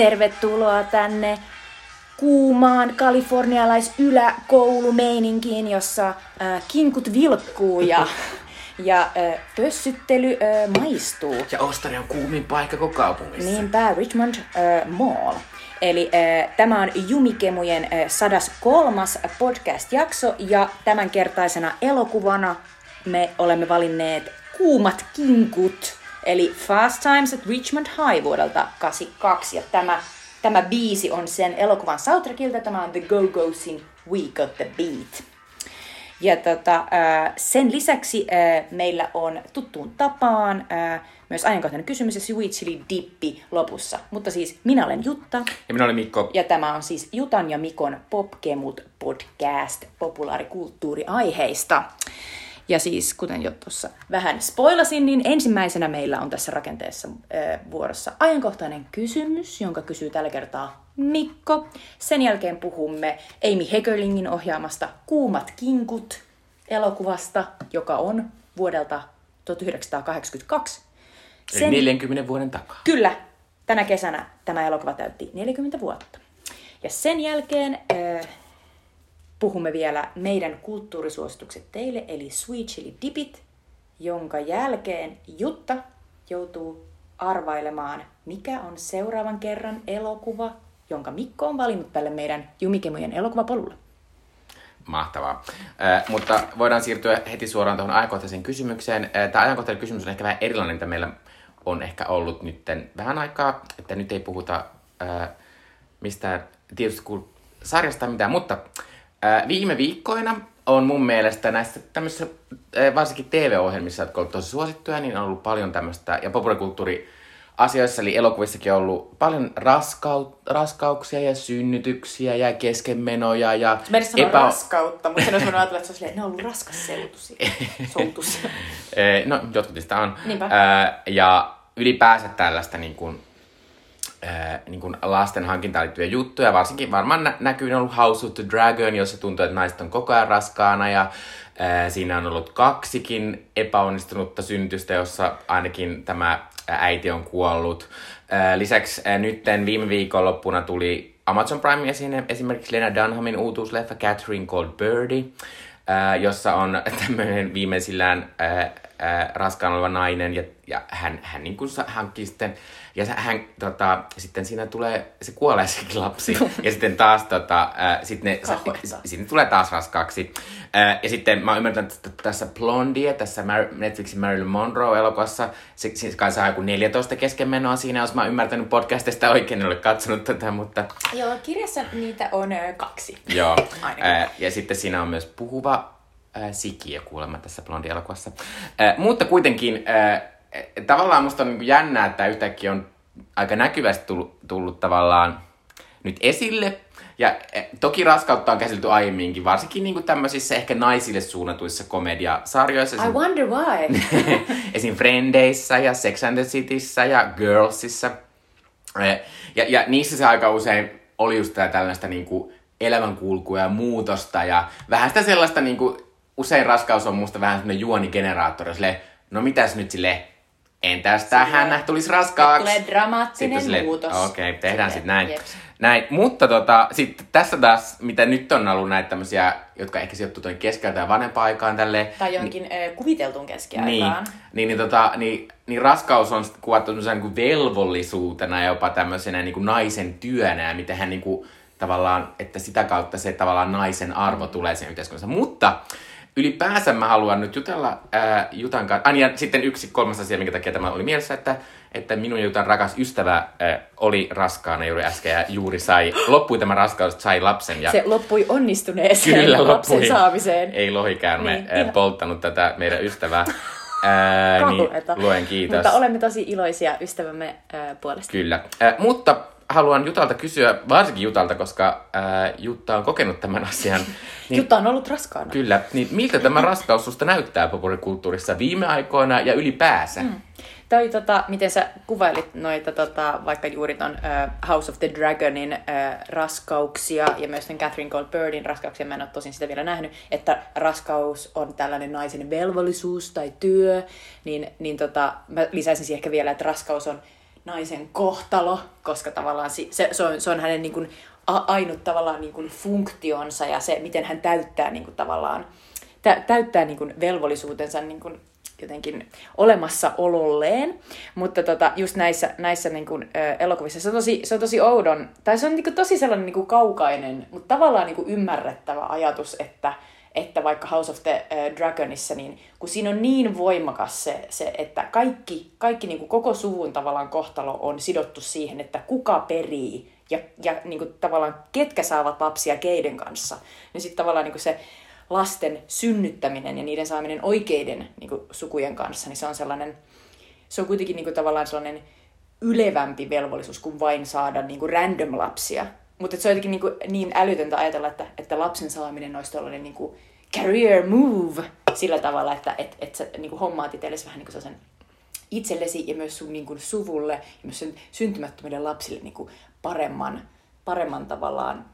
Tervetuloa tänne kuumaan kalifornialais-yläkoulumeininkiin, jossa äh, kinkut vilkkuu ja, ja äh, pössyttely äh, maistuu. Ja Ostari on kuumin paikka koko kaupungissa. Niinpä, Richmond äh, Mall. Eli äh, tämä on Jumikemujen äh, 103. podcast-jakso ja tämänkertaisena elokuvana me olemme valinneet Kuumat kinkut, eli Fast Times at Richmond High vuodelta 82. Ja tämä, tämä biisi on sen elokuvan soundtrackilta, tämä on The Go-Go'sin We Got The Beat. Ja tota, äh, sen lisäksi äh, meillä on tuttuun tapaan äh, myös ajankohtainen kysymys ja sweet chili dippi lopussa. Mutta siis minä olen Jutta. Ja minä olen Mikko. Ja tämä on siis Jutan ja Mikon Popkemut podcast populaarikulttuuriaiheista. Ja siis, kuten jo tuossa vähän spoilasin, niin ensimmäisenä meillä on tässä rakenteessa äh, vuorossa ajankohtainen kysymys, jonka kysyy tällä kertaa Mikko. Sen jälkeen puhumme Amy Heckerlingin ohjaamasta Kuumat kinkut elokuvasta, joka on vuodelta 1982. Sen... 40 vuoden takaa. Kyllä, tänä kesänä tämä elokuva täytti 40 vuotta. Ja sen jälkeen äh, puhumme vielä meidän kulttuurisuositukset teille, eli Sweet Chili Dipit, jonka jälkeen Jutta joutuu arvailemaan, mikä on seuraavan kerran elokuva, jonka Mikko on valinnut tälle meidän Jumikemojen elokuvapolulle. Mahtavaa. Äh, mutta voidaan siirtyä heti suoraan tuohon ajankohtaiseen kysymykseen. Äh, Tämä ajankohtainen kysymys on ehkä vähän erilainen, mitä meillä on ehkä ollut nyt vähän aikaa, että nyt ei puhuta äh, mistään tietysti sarjasta mitään, mutta äh, viime viikkoina on mun mielestä näissä tämmöisissä, varsinkin TV-ohjelmissa, jotka ovat tosi suosittuja, niin on ollut paljon tämmöistä, ja populaarikulttuuri asioissa, eli elokuvissakin on ollut paljon raskau- raskauksia ja synnytyksiä ja keskenmenoja ja... Meidän sanoo epä... raskautta, mutta sen olisi voinut ajatella, että se, silleen, ne on ollut raskasseutusia. Soutusia. no, jotkut niistä on. Niinpä. Äh, ja ylipäänsä tällaista niin kuin, äh, niin kuin lasten hankintaan liittyviä juttuja. Varsinkin varmaan nä- näkyy on ollut House of the Dragon, jossa tuntuu, että naiset on koko ajan raskaana. Ja äh, siinä on ollut kaksikin epäonnistunutta synnytystä, jossa ainakin tämä äiti on kuollut. Äh, lisäksi äh, nytten viime viikonloppuna tuli Amazon Prime esine esimerkiksi Lena Dunhamin uutuusleffa Catherine Called Birdie, äh, jossa on tämmöinen viimeisillään raskaan oleva nainen ja, ja hän, hän niin kuin hankkii sitten ja hän, tota, sitten siinä tulee, se kuolee sekin lapsi. ja sitten taas, tota, äh, sit ne, se, sinne tulee taas raskaaksi. Ja sitten mä oon ymmärtänyt, että tässä Blondie, tässä Mar- Netflixin Marilyn Monroe-elokuvassa, se, se kai saa joku 14 keskenmenoa siinä, jos mä oon ymmärtänyt podcastista oikein, en ole katsonut tätä, mutta... Joo, kirjassa niitä on kaksi. Joo, ja sitten siinä on myös puhuva äh, sikiö kuulemma tässä Blondie-elokuvassa. Äh, mutta kuitenkin... Äh, tavallaan musta on niin jännää, että yhtäkkiä on aika näkyvästi tullut, tullut tavallaan nyt esille. Ja e, toki raskautta on käsitelty aiemminkin, varsinkin niin tämmöisissä ehkä naisille suunnatuissa komediasarjoissa. I wonder why. Esim. Frendeissä ja Sex and the Cityssä ja Girlsissa. E, ja, ja niissä se aika usein oli just tällaista niin kuin elämänkulkua ja muutosta ja vähän sitä sellaista niin kuin, usein raskaus on musta vähän semmoinen juonigeneraattori, sille, no mitäs nyt sille entäs tähän tulisi raskaaksi? Tulee dramaattinen sille, muutos. Okei, okay, tehdään sitten näin. näin. Mutta tota, sitten tässä taas, mitä nyt on ollut näitä tämmöisiä, jotka ehkä sijoittuu tuonne keskeltä ja vanhempaan aikaan tälle. Tai jonkin niin, kuviteltuun keskiaikaan. Niin, niin, niin, tota, niin, niin raskaus on kuvattu niin kuin velvollisuutena ja jopa tämmöisenä niin kuin naisen työnä ja miten hän niin kuin, tavallaan, että sitä kautta se tavallaan naisen arvo tulee sen yhteiskunnassa. Mutta ylipäänsä mä haluan nyt jutella ää, Jutan kanssa. Ah, ja sitten yksi kolmas asia, minkä takia tämä oli mielessä, että, että minun ja Jutan rakas ystävä ää, oli raskaana juuri äsken ja juuri sai, loppui tämä raskaus, sai lapsen. Ja... Se loppui onnistuneeseen Kyllä, lapsen loppui. saamiseen. Ei lohikäärme niin, ää, polttanut tätä meidän ystävää. Ää, niin, luen kiitos. Mutta olemme tosi iloisia ystävämme ää, puolesta. Kyllä. Ää, mutta haluan Jutalta kysyä, varsinkin Jutalta, koska ää, Jutta on kokenut tämän asian. Niin, Jutta on ollut raskaana. Kyllä. Niin miltä tämä raskaus susta näyttää populaarikulttuurissa viime aikoina ja ylipäänsä? Mm. Toi, tota, miten sä kuvailit noita, tota, vaikka juuri ton uh, House of the Dragonin uh, raskauksia ja myös sen Catherine Goldbirdin raskauksia, mä en ole tosin sitä vielä nähnyt, että raskaus on tällainen naisen velvollisuus tai työ, niin, niin tota, mä lisäisin siihen ehkä vielä, että raskaus on naisen kohtalo, koska tavallaan se, se, on, se on hänen niin kuin, ainut tavallaan niin kuin funktionsa ja se, miten hän täyttää niin kuin, tavallaan tä, täyttää niin kuin, velvollisuutensa niin kuin, jotenkin olemassaololleen, mutta tota, just näissä, näissä niin kuin, ä, elokuvissa se on, tosi, se on tosi oudon, tai se on niin kuin, tosi sellainen niin kuin, kaukainen, mutta tavallaan niin kuin, ymmärrettävä ajatus, että, että vaikka House of the Dragonissa, niin kun siinä on niin voimakas se, se että kaikki, kaikki niin kuin koko suvun tavallaan kohtalo on sidottu siihen, että kuka perii ja, ja niin kuin tavallaan ketkä saavat lapsia keiden kanssa, niin sitten tavallaan niin kuin se lasten synnyttäminen ja niiden saaminen oikeiden niin kuin sukujen kanssa, niin se on sellainen, se on kuitenkin niin kuin tavallaan sellainen ylevämpi velvollisuus kuin vain saada niin kuin random lapsia. Mutta se on jotenkin niin, kuin niin älytöntä ajatella, että, että lapsen saaminen olisi tällainen niin kuin career move sillä tavalla, että et, et sä niin kuin hommaat itsellesi vähän niin kuin itsellesi ja myös sun niin kuin suvulle ja myös sen syntymättömille lapsille niin kuin paremman, paremman tavallaan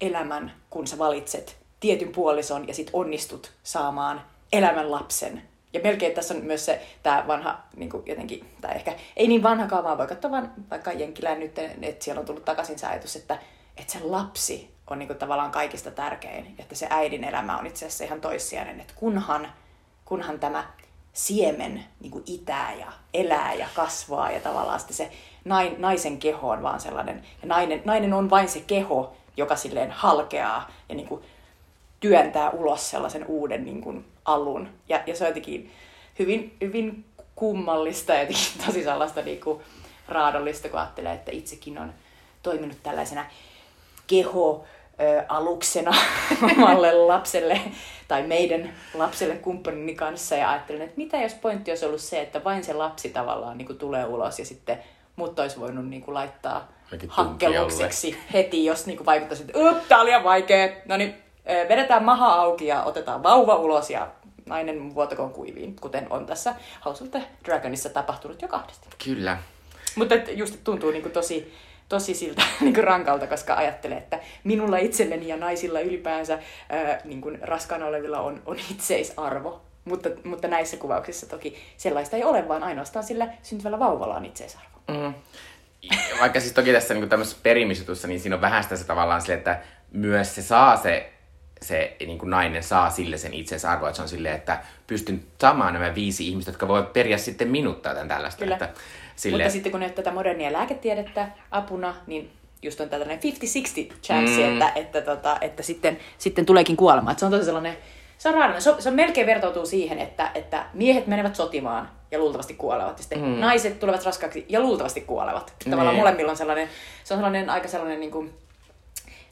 elämän, kun sä valitset tietyn puolison ja sit onnistut saamaan elämän lapsen. Ja melkein tässä on myös se, tämä vanha, niin kuin jotenkin, tai ehkä ei niin vanha vaan voi katsoa vaan vaikka Jenkilään nyt, että siellä on tullut takaisin se ajatus, että, että se lapsi on niin kuin tavallaan kaikista tärkein, että se äidin elämä on itse asiassa ihan toissijainen, että kunhan, kunhan tämä siemen niin kuin itää ja elää ja kasvaa ja tavallaan sitten se naisen keho on vaan sellainen, ja nainen, nainen on vain se keho, joka silleen halkeaa ja niin kuin työntää ulos sellaisen uuden niin kuin, alun. Ja, ja se on jotenkin hyvin, hyvin kummallista ja jotenkin tosi sellaista niin kuin, raadollista, kun ajattelee, että itsekin on toiminut tällaisena keho aluksena omalle lapselle tai meidän lapselle kumppanini kanssa ja ajattelen, että mitä jos pointti olisi ollut se, että vain se lapsi tavallaan niin kuin tulee ulos ja sitten mut olisi voinut niin kuin laittaa hakkelukseksi heti, jos niin kuin vaikuttaisi, että tämä oli liian vaikea, no niin vedetään maha auki ja otetaan vauva ulos ja nainen vuotakoon kuiviin, kuten on tässä House of the Dragonissa tapahtunut jo kahdesti. Kyllä. Mutta just tuntuu niin kuin tosi, tosi siltä niin kuin rankalta, koska ajattelee, että minulla itselleni ja naisilla ylipäänsä ää, niin kuin raskaana olevilla on, on itseisarvo. Mutta, mutta näissä kuvauksissa toki sellaista ei ole, vaan ainoastaan sillä syntyvällä vauvalla on itseisarvo. Mm. Vaikka siis toki tässä niin tämmöisessä perimisjutussa, niin siinä on vähän sitä se tavallaan sille, että myös se saa se se niin kuin nainen saa sille sen itsensä että se on silleen, että pystyn saamaan nämä viisi ihmistä, jotka voivat periä sitten minut tai tällaista. Kyllä. Että, sille... Mutta sitten kun nyt tätä modernia lääketiedettä apuna, niin just on tällainen 50-60 chance, mm. että, että, tota, että sitten, sitten tuleekin kuolema. Että se on tosi sellainen, se on raadana. Se, se on melkein vertautuu siihen, että, että miehet menevät sotimaan ja luultavasti kuolevat. Ja sitten mm. naiset tulevat raskaaksi ja luultavasti kuolevat. Tavallaan niin. molemmilla on sellainen, se on sellainen aika sellainen niin kuin,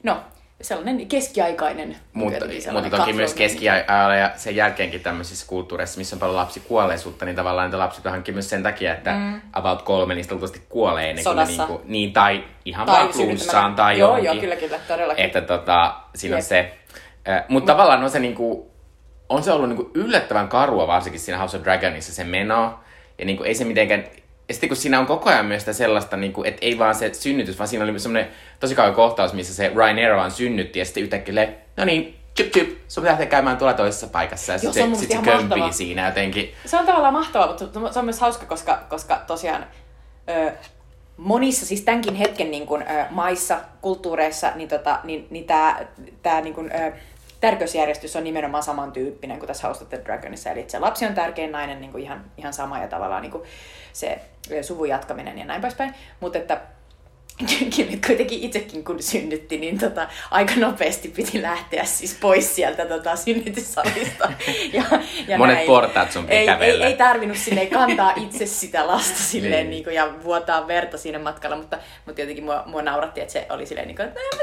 no, sellainen keskiaikainen. Mutta, mutta toki myös keskiajalla ja sen jälkeenkin tämmöisissä kulttuureissa, missä on paljon lapsikuolleisuutta, niin tavallaan niitä lapset hankkii myös sen takia, että mm. about kolme niistä luultavasti kuolee ennen kuin, niin kuin niin, tai ihan tai vaan flunssaan tai joo, johonkin. Joo, kyllä, kyllä, todellakin. Että tota, siinä on se. Äh, mutta Mut, tavallaan on se niin kuin, on se ollut niin kuin yllättävän karua varsinkin siinä House of Dragonissa se meno. Ja niin kuin, ei se mitenkään ja sitten kun siinä on koko ajan myös sitä sellaista, niin kuin, että ei vaan se synnytys, vaan siinä oli semmoinen tosi kauan kohtaus, missä se Ryan vaan synnytti ja sitten yhtäkkiä, no niin, chip chip, sun pitää käymään tuolla toisessa paikassa ja sitten se, sit se kömpii siinä jotenkin. Se on tavallaan mahtavaa, mutta se on myös hauska, koska, koska tosiaan ö, monissa, siis tämänkin hetken niin kun, ö, maissa, kulttuureissa, niin, tota, niin, niin tämä tää, niin kun, ö, tärkeysjärjestys on nimenomaan samantyyppinen kuin tässä House of the Dragonissa. Eli se lapsi on tärkein nainen niin kuin ihan, ihan sama ja tavallaan niin kuin se suvun jatkaminen ja näin poispäin. Mutta että kuitenkin itsekin kun synnytti, niin tota, aika nopeasti piti lähteä siis pois sieltä tota, synnytyssalista. Ja, ja Monet näin. portaat sun ei, ei, ei, tarvinnut sinne kantaa itse sitä lasta silleen, niin. niin kuin, ja vuotaa verta siinä matkalla, mutta, mutta jotenkin mua, mua nauratti, että se oli silleen, niin kuin, että en mä.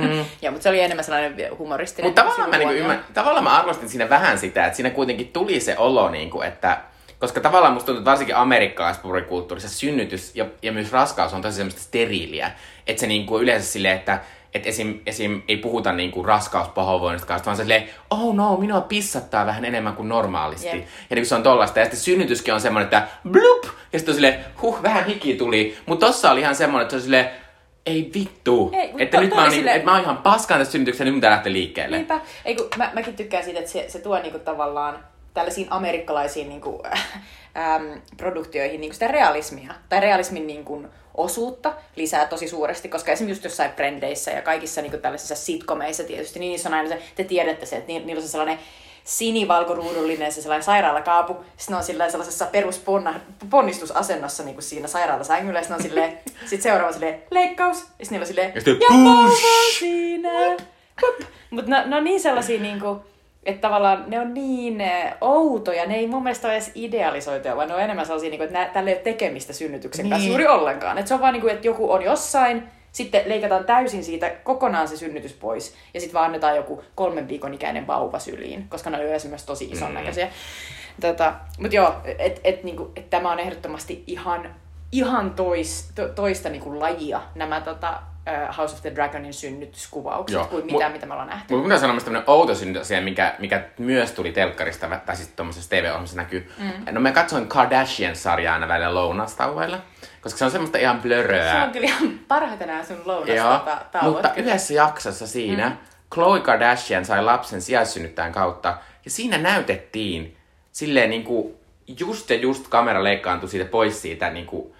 Mm. ja, mutta se oli enemmän sellainen humoristinen. Mutta tavallaan, mä, niin kuin, ymmär, tavallaan mä arvostin siinä vähän sitä, että siinä kuitenkin tuli se olo, niin kuin, että koska tavallaan musta tuntuu, että varsinkin amerikkalaiskulttuurissa synnytys ja, ja myös raskaus on tosi semmoista steriiliä. Että se niinku yleensä silleen, että et esim, esim, ei puhuta niinku raskauspahoinvoinnista kanssa, vaan se silleen, oh no, minua pissattaa vähän enemmän kuin normaalisti. Yeah. Ja niin se on tollasta. Ja sitten synnytyskin on semmoinen, että blup! Ja sitten on silleen, huh, vähän hiki tuli. Mutta tossa oli ihan semmoinen, että se on silleen, ei vittu. Ei, että nyt mä oon, sille... niin, että mä oon ihan paskaan tästä synnytyksestä, nyt mitä lähtee liikkeelle. Niinpä. Ei kun mä, mäkin tykkään siitä, että se, se tuo niinku tavallaan tällaisiin amerikkalaisiin niin kuin, äm, produktioihin niin kuin sitä realismia, tai realismin niin kuin, osuutta lisää tosi suuresti, koska esimerkiksi just jossain Frendeissä ja kaikissa niin kuin, tällaisissa sitcomeissa tietysti, niin niissä on aina se, te tiedätte se, että niillä on se sellainen sinivalkoruudullinen se sellainen sairaalakaapu. Sitten on sillä sellaisessa perusponnistusasennossa niin kuin siinä sairaalasängyllä. Sitten on silleen, sit seuraava silleen, leikkaus. Ja sitten niillä on silleen, ja, ja siinä. Mutta ne, ne, on niin sellaisia niin kuin, että tavallaan ne on niin eh, outoja, ne ei mun mielestä ole edes idealisoituja, vaan ne on enemmän sellaisia, niin kuin, että tälle ei ole tekemistä synnytyksen niin. kanssa juuri ollenkaan. Että se on vaan niin kuin, että joku on jossain, sitten leikataan täysin siitä kokonaan se synnytys pois ja sitten vaan annetaan joku kolmen viikon ikäinen vauva syliin, koska ne on yleensä myös tosi ison mm. näköisiä. Mm. Tota, Mutta joo, että et, niinku, et tämä on ehdottomasti ihan, ihan tois, to, toista niinku lajia nämä tota, House of the Dragonin synnytyskuvaukset Joo. kuin mitä, M- mitä me ollaan nähty. Mutta pitää sanoa myös tämmöinen outo synnytysasia, mikä, mikä myös tuli telkkarista, tai siis tuommoisessa TV-ohjelmassa näkyy. Mm. No mä katsoin Kardashian-sarjaa aina välillä lounastauoilla, koska se on semmoista ihan blöröä. Se on kyllä ihan parhaiten nämä sun lounastauot. Mutta yhdessä jaksossa siinä mm. Khloe Kardashian sai lapsen sijaissynnyttäjän kautta, ja siinä näytettiin silleen niin kuin just ja just kamera leikkaantui siitä pois siitä niin kuin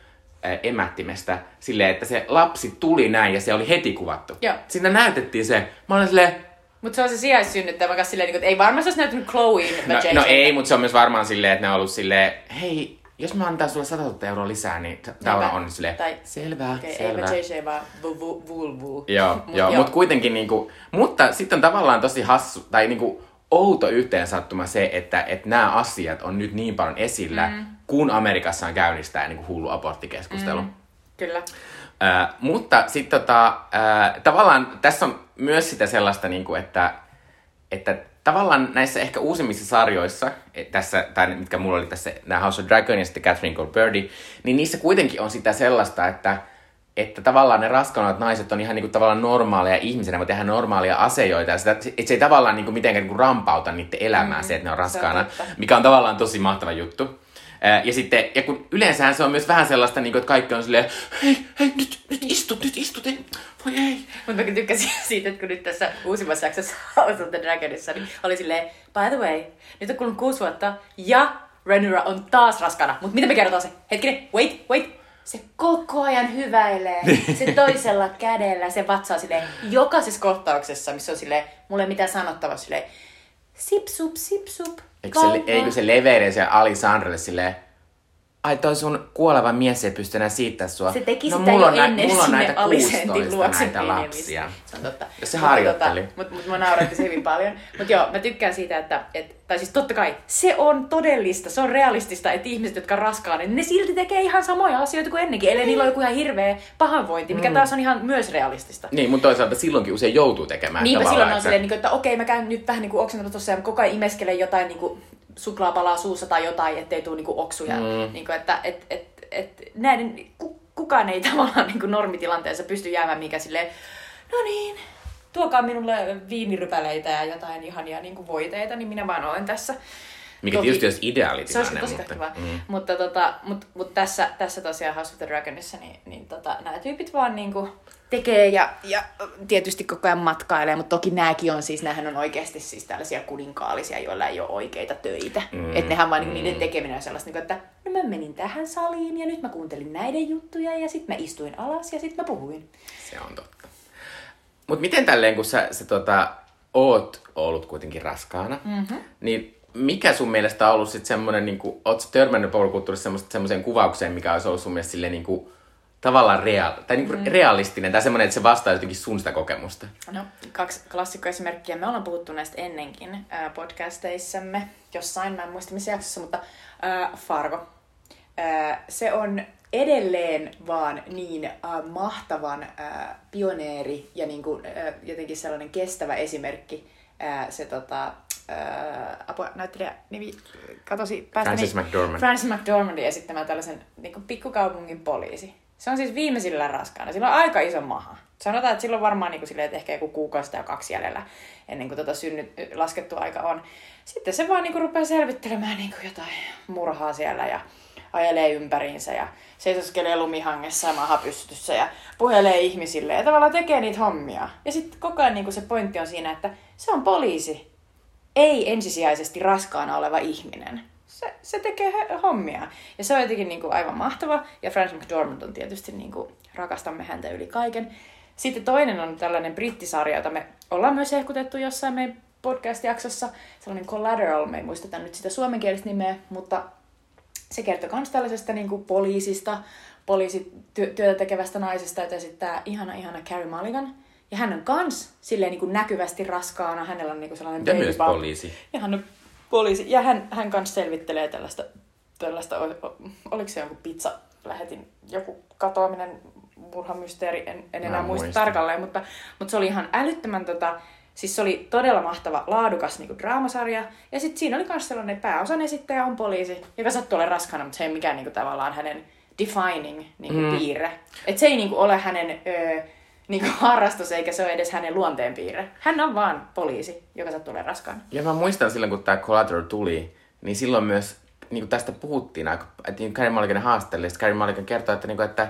emättimestä silleen, että se lapsi tuli näin ja se oli heti kuvattu. Joo. Siinä näytettiin se. Mä olin silleen, mutta se on se sijaissynnyttäjä, mä silleen, että ei varmaan se olisi näyttänyt Chloein. No, no ei, mutta se on myös varmaan silleen, että ne on ollut silleen, hei, jos mä antaa sulle 100 000 euroa lisää, niin Daula on silleen, tai, selvä, okay, selvä. Eipä JJ vaan vu, vu, vu, Joo, mut, joo, joo. mutta kuitenkin niinku, mutta sitten on tavallaan tosi hassu, tai niinku outo yhteensattuma se, että, että nämä asiat on nyt niin paljon esillä, mm kun Amerikassa on käynnistää niin kuin hullu aborttikeskustelu. Mm, kyllä. Äh, mutta sitten tota, äh, tavallaan tässä on myös sitä sellaista, niin kuin, että, että tavallaan näissä ehkä uusimmissa sarjoissa, tässä, tai mitkä mulla oli tässä, nämä House of Dragon ja sitten Catherine Birdie, niin niissä kuitenkin on sitä sellaista, että, että tavallaan ne raskaudet naiset on ihan niin kuin tavallaan normaaleja ihmisiä, ne voi tehdä normaalia asioita, ja sitä, että se ei tavallaan niin kuin mitenkään niin kuin rampauta niiden elämää mm, se, että ne on raskaana, on mikä on tavallaan tosi mahtava juttu. Ja sitten, ja kun yleensähän se on myös vähän sellaista, niin kuin, että kaikki on silleen, hei, hei, nyt, nyt istut, nyt istut, ei, voi ei. Mutta mä tykkäsin siitä, että kun nyt tässä uusimmassa jaksossa House of the Dragonissa, niin oli silleen, by the way, nyt on kulunut kuusi vuotta, ja Renura on taas raskana. Mutta mitä me kerrotaan se? Hetkinen, wait, wait. Se koko ajan hyväilee. Se toisella kädellä, se vatsaa silleen, jokaisessa kohtauksessa, missä on silleen, mulle ei mitään sanottavaa, silleen, sipsup, sipsup. Eikö se, eikö se leveile se Alisandrelle silleen, ai toi sun kuoleva mies ei pysty enää siittää sua. Se teki no, sitä mulla on jo ennen mulla on näitä 16 luokse näitä lapsia. Se on totta. Ja se harjoitteli. Mutta tota, mut, mut mä nauratti se hyvin paljon. Mutta joo, mä tykkään siitä, että, et, tai siis totta kai, se on todellista, se on realistista, että ihmiset, jotka on raskaana, niin ne silti tekee ihan samoja asioita kuin ennenkin. Eli niillä on joku ihan hirveä pahoinvointi, mikä mm. taas on ihan myös realistista. Niin, mutta toisaalta silloinkin usein joutuu tekemään Niinpä silloin on silleen, niin että okei, mä käyn nyt vähän niin kuin oksentanut tuossa ja koko ajan imeskelen jotain niin kuin suklaapalaa suussa tai jotain, ettei tule niinku oksuja. Mm. Niinku, että et, et, et, näiden, kukaan ei tavallaan niinku normitilanteessa pysty jäämään mikä silleen, no niin, tuokaa minulle viinirypäleitä ja jotain ihania niin voiteita, niin minä vaan olen tässä. Mikä toki, tietysti olisi ideaali Se olisi tosi mutta, mm. mutta, tota, mutta, mutta tässä, tässä tosiaan House of the Dragonissa, niin, niin tota, nämä tyypit vaan niin kuin tekee ja, ja tietysti koko ajan matkailee, mutta toki nämäkin on siis, nämähän on oikeasti siis tällaisia kuninkaallisia, joilla ei ole oikeita töitä. Mm. Että nehän vaan mm. niiden tekeminen on sellaista, niin että no mä menin tähän saliin ja nyt mä kuuntelin näiden juttuja ja sitten mä istuin alas ja sitten mä puhuin. Se on totta. Mutta miten tälleen, kun sä, sä tota, oot ollut kuitenkin raskaana, mm-hmm. niin mikä sun mielestä on ollut sitten semmoinen, niin kuin, ootko törmännyt popkulttuurissa semmoiseen kuvaukseen, mikä olisi ollut sun mielestä silleen niin kuin, tavallaan real, tai niin kuin mm. realistinen, tai semmoinen, että se vastaa jotenkin sun sitä kokemusta? No, kaksi klassikkoesimerkkiä. Me ollaan puhuttu näistä ennenkin äh, podcasteissamme, jossain, mä en muista missä jaksossa, mutta äh, Fargo. Äh, se on edelleen vaan niin äh, mahtavan äh, pioneeri ja niin kuin, äh, jotenkin sellainen kestävä esimerkki. Äh, se tota, äh, apua, näyttelijä nimi katosi päästä. Francis niin, McDormand. Francis McDormandin esittämään tällaisen niin kuin pikkukaupungin poliisi. Se on siis viimeisillä raskaana. Sillä on aika iso maha. Sanotaan, että silloin varmaan niin kuin silleen, että ehkä joku kuukausi tai kaksi jäljellä ennen kuin tota synnyt, laskettu aika on. Sitten se vaan niin kuin rupeaa selvittelemään niin kuin jotain murhaa siellä ja ajelee ympäriinsä ja seisoskelee lumihangessa ja mahapystyssä ja puhelee ihmisille ja tavallaan tekee niitä hommia. Ja sitten koko ajan niin se pointti on siinä, että se on poliisi ei ensisijaisesti raskaana oleva ihminen. Se, se tekee hommia. Ja se on jotenkin niin kuin aivan mahtava. Ja Frances McDormand on tietysti, niin kuin, rakastamme häntä yli kaiken. Sitten toinen on tällainen brittisarja, jota me ollaan myös ehkutettu jossain meidän podcast-jaksossa. Sellainen Collateral, me ei muisteta nyt sitä suomenkielistä nimeä, mutta se kertoo myös tällaisesta niin kuin poliisista, poliisityötä tekevästä naisesta, jota esittää ihana, ihana Carrie Mulligan. Ja hän on kans silleen niin kuin näkyvästi raskaana. Hänellä on niin kuin sellainen Ja myös poliisi. Ja hän on poliisi. Ja hän, hän kans selvittelee tällaista, tällaista oliko se joku pizza lähetin, joku katoaminen, murhamysteeri, en, en enää muista, muista tarkalleen, mutta, mutta se oli ihan älyttömän tota, Siis se oli todella mahtava, laadukas niin kuin draamasarja. Ja sitten siinä oli myös sellainen pääosan esittäjä on poliisi, joka sattuu olemaan raskana, mutta se ei mikään niin kuin, tavallaan hänen defining niin kuin, mm. piirre. Että se ei niin kuin, ole hänen ö, niin kuin, harrastus, eikä se ole edes hänen luonteen piirre. Hän on vaan poliisi, joka sattuu olemaan raskana. Ja mä muistan silloin, kun tämä Collateral tuli, niin silloin myös niin kuin tästä puhuttiin, että niin Carrie Mulligan haastatteli, ja Carrie Mulligan kertoi, että, niin kuin, että,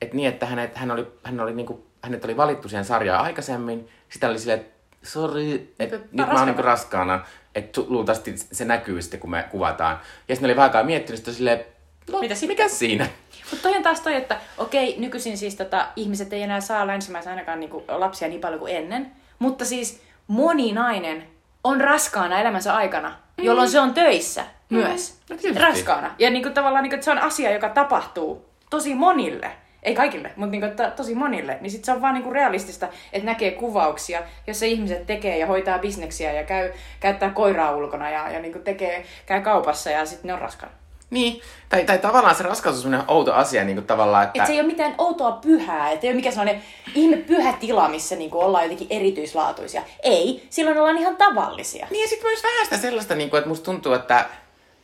että, niin, että hänet, hän oli, hän oli, niin kuin, hänet oli valittu siihen sarjaan aikaisemmin, sitä oli silleen, että sori, että nyt mä oon niinku raskaana, että luultavasti se näkyy sitten, kun me kuvataan. Ja sitten oli vähän aikaa miettinyt, että silleen, no, Mitä mikä siinä? Mutta toi on taas toi, että okei, nykyisin siis tota, ihmiset ei enää saa länsimäisen ainakaan niinku lapsia niin paljon kuin ennen. Mutta siis moni nainen on raskaana elämänsä aikana, mm. jolloin se on töissä mm. myös. No, raskaana. Ja niinku, tavallaan niinku, se on asia, joka tapahtuu tosi monille ei kaikille, mutta niinku, to, tosi monille, niin sit se on vaan niinku realistista, että näkee kuvauksia, jossa ihmiset tekee ja hoitaa bisneksiä ja käy, käyttää koiraa ulkona ja, ja niinku tekee, käy kaupassa ja sitten ne on raskaana. Niin, tai, tai tavallaan se raskaus on sellainen outo asia niin kuin tavallaan, että... Et se ei ole mitään outoa pyhää, että ei ole mikään sellainen ihme pyhä tila, missä niin kuin ollaan jotenkin erityislaatuisia. Ei, silloin ollaan ihan tavallisia. Niin ja sitten myös vähän sitä sellaista, niin kuin, että musta tuntuu, että...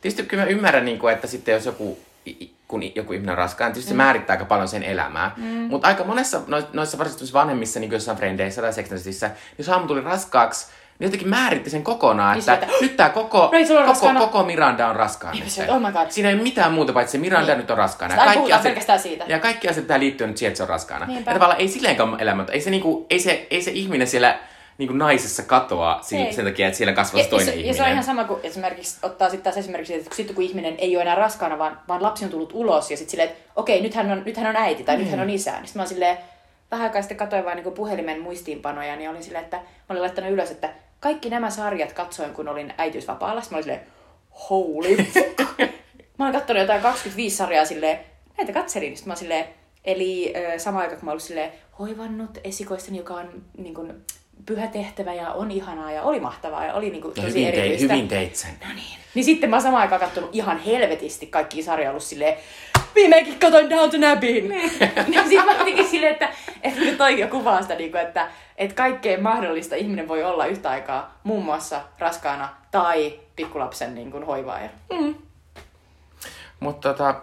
Tietysti kyllä mä ymmärrän, niin kuin, että sitten jos joku kun joku ihminen on raskaan, tietysti mm. se määrittää aika paljon sen elämää. Mm. Mutta aika monessa noissa varsinkin vanhemmissa, niin kuin jossain frendeissä tai seksnäisissä, niin jos haamu tuli raskaaksi, niin jotenkin määritti sen kokonaan, niin että sieltä, nyt tämä koko, no, koko, koko Miranda on raskaana. Niin, oh my God. Siinä ei ole mitään muuta, paitsi se Miranda niin. nyt on raskaana. Ja kaikki, asiat, siitä. ja kaikki asiat pitää liittyä nyt siihen, että se on raskaana. Niinpä. Ja tavallaan ei silleenkaan elämä, ei se, niinku, ei, se, ei se ihminen siellä niin kuin naisessa katoaa siinä, sen takia, että siellä kasvaa toinen ja, ihminen. Ja se on ihan sama kuin esimerkiksi ottaa sitten taas esimerkiksi, että sitten kun ihminen ei ole enää raskaana, vaan, vaan lapsi on tullut ulos ja sitten silleen, että okei, nyt hän on, nyt hän on äiti tai mm. nyt hän on isä. Niin sitten mä oon silleen, vähän aikaa sitten katsoin vaan niin puhelimen muistiinpanoja, niin olin silleen, että mä olin laittanut ylös, että kaikki nämä sarjat katsoin, kun olin äitiysvapaalla. Sitten mä olin silleen, holy mä olin katsonut jotain 25 sarjaa silleen, näitä katselin. Sitten mä olin silleen, eli äh, sama aika kun mä olin silleen, hoivannut esikoistani, joka on niin kuin, pyhä tehtävä ja on ihanaa ja oli mahtavaa ja oli niinku tosi hyvin erityistä. hyvin teit sen. No niin. Niin sitten mä oon samaan aikaan kattonut ihan helvetisti kaikki sarjoja ollut silleen, viimeinkin katoin Downton Abbeyn. Niin. niin sit mä jotenkin silleen, että, että niin toi jo kuvaa sitä, niin kuin, että, että kaikkea mahdollista ihminen voi olla yhtä aikaa, muun muassa raskaana tai pikkulapsen niin kuin, hoivaaja. Mm. Mutta tota,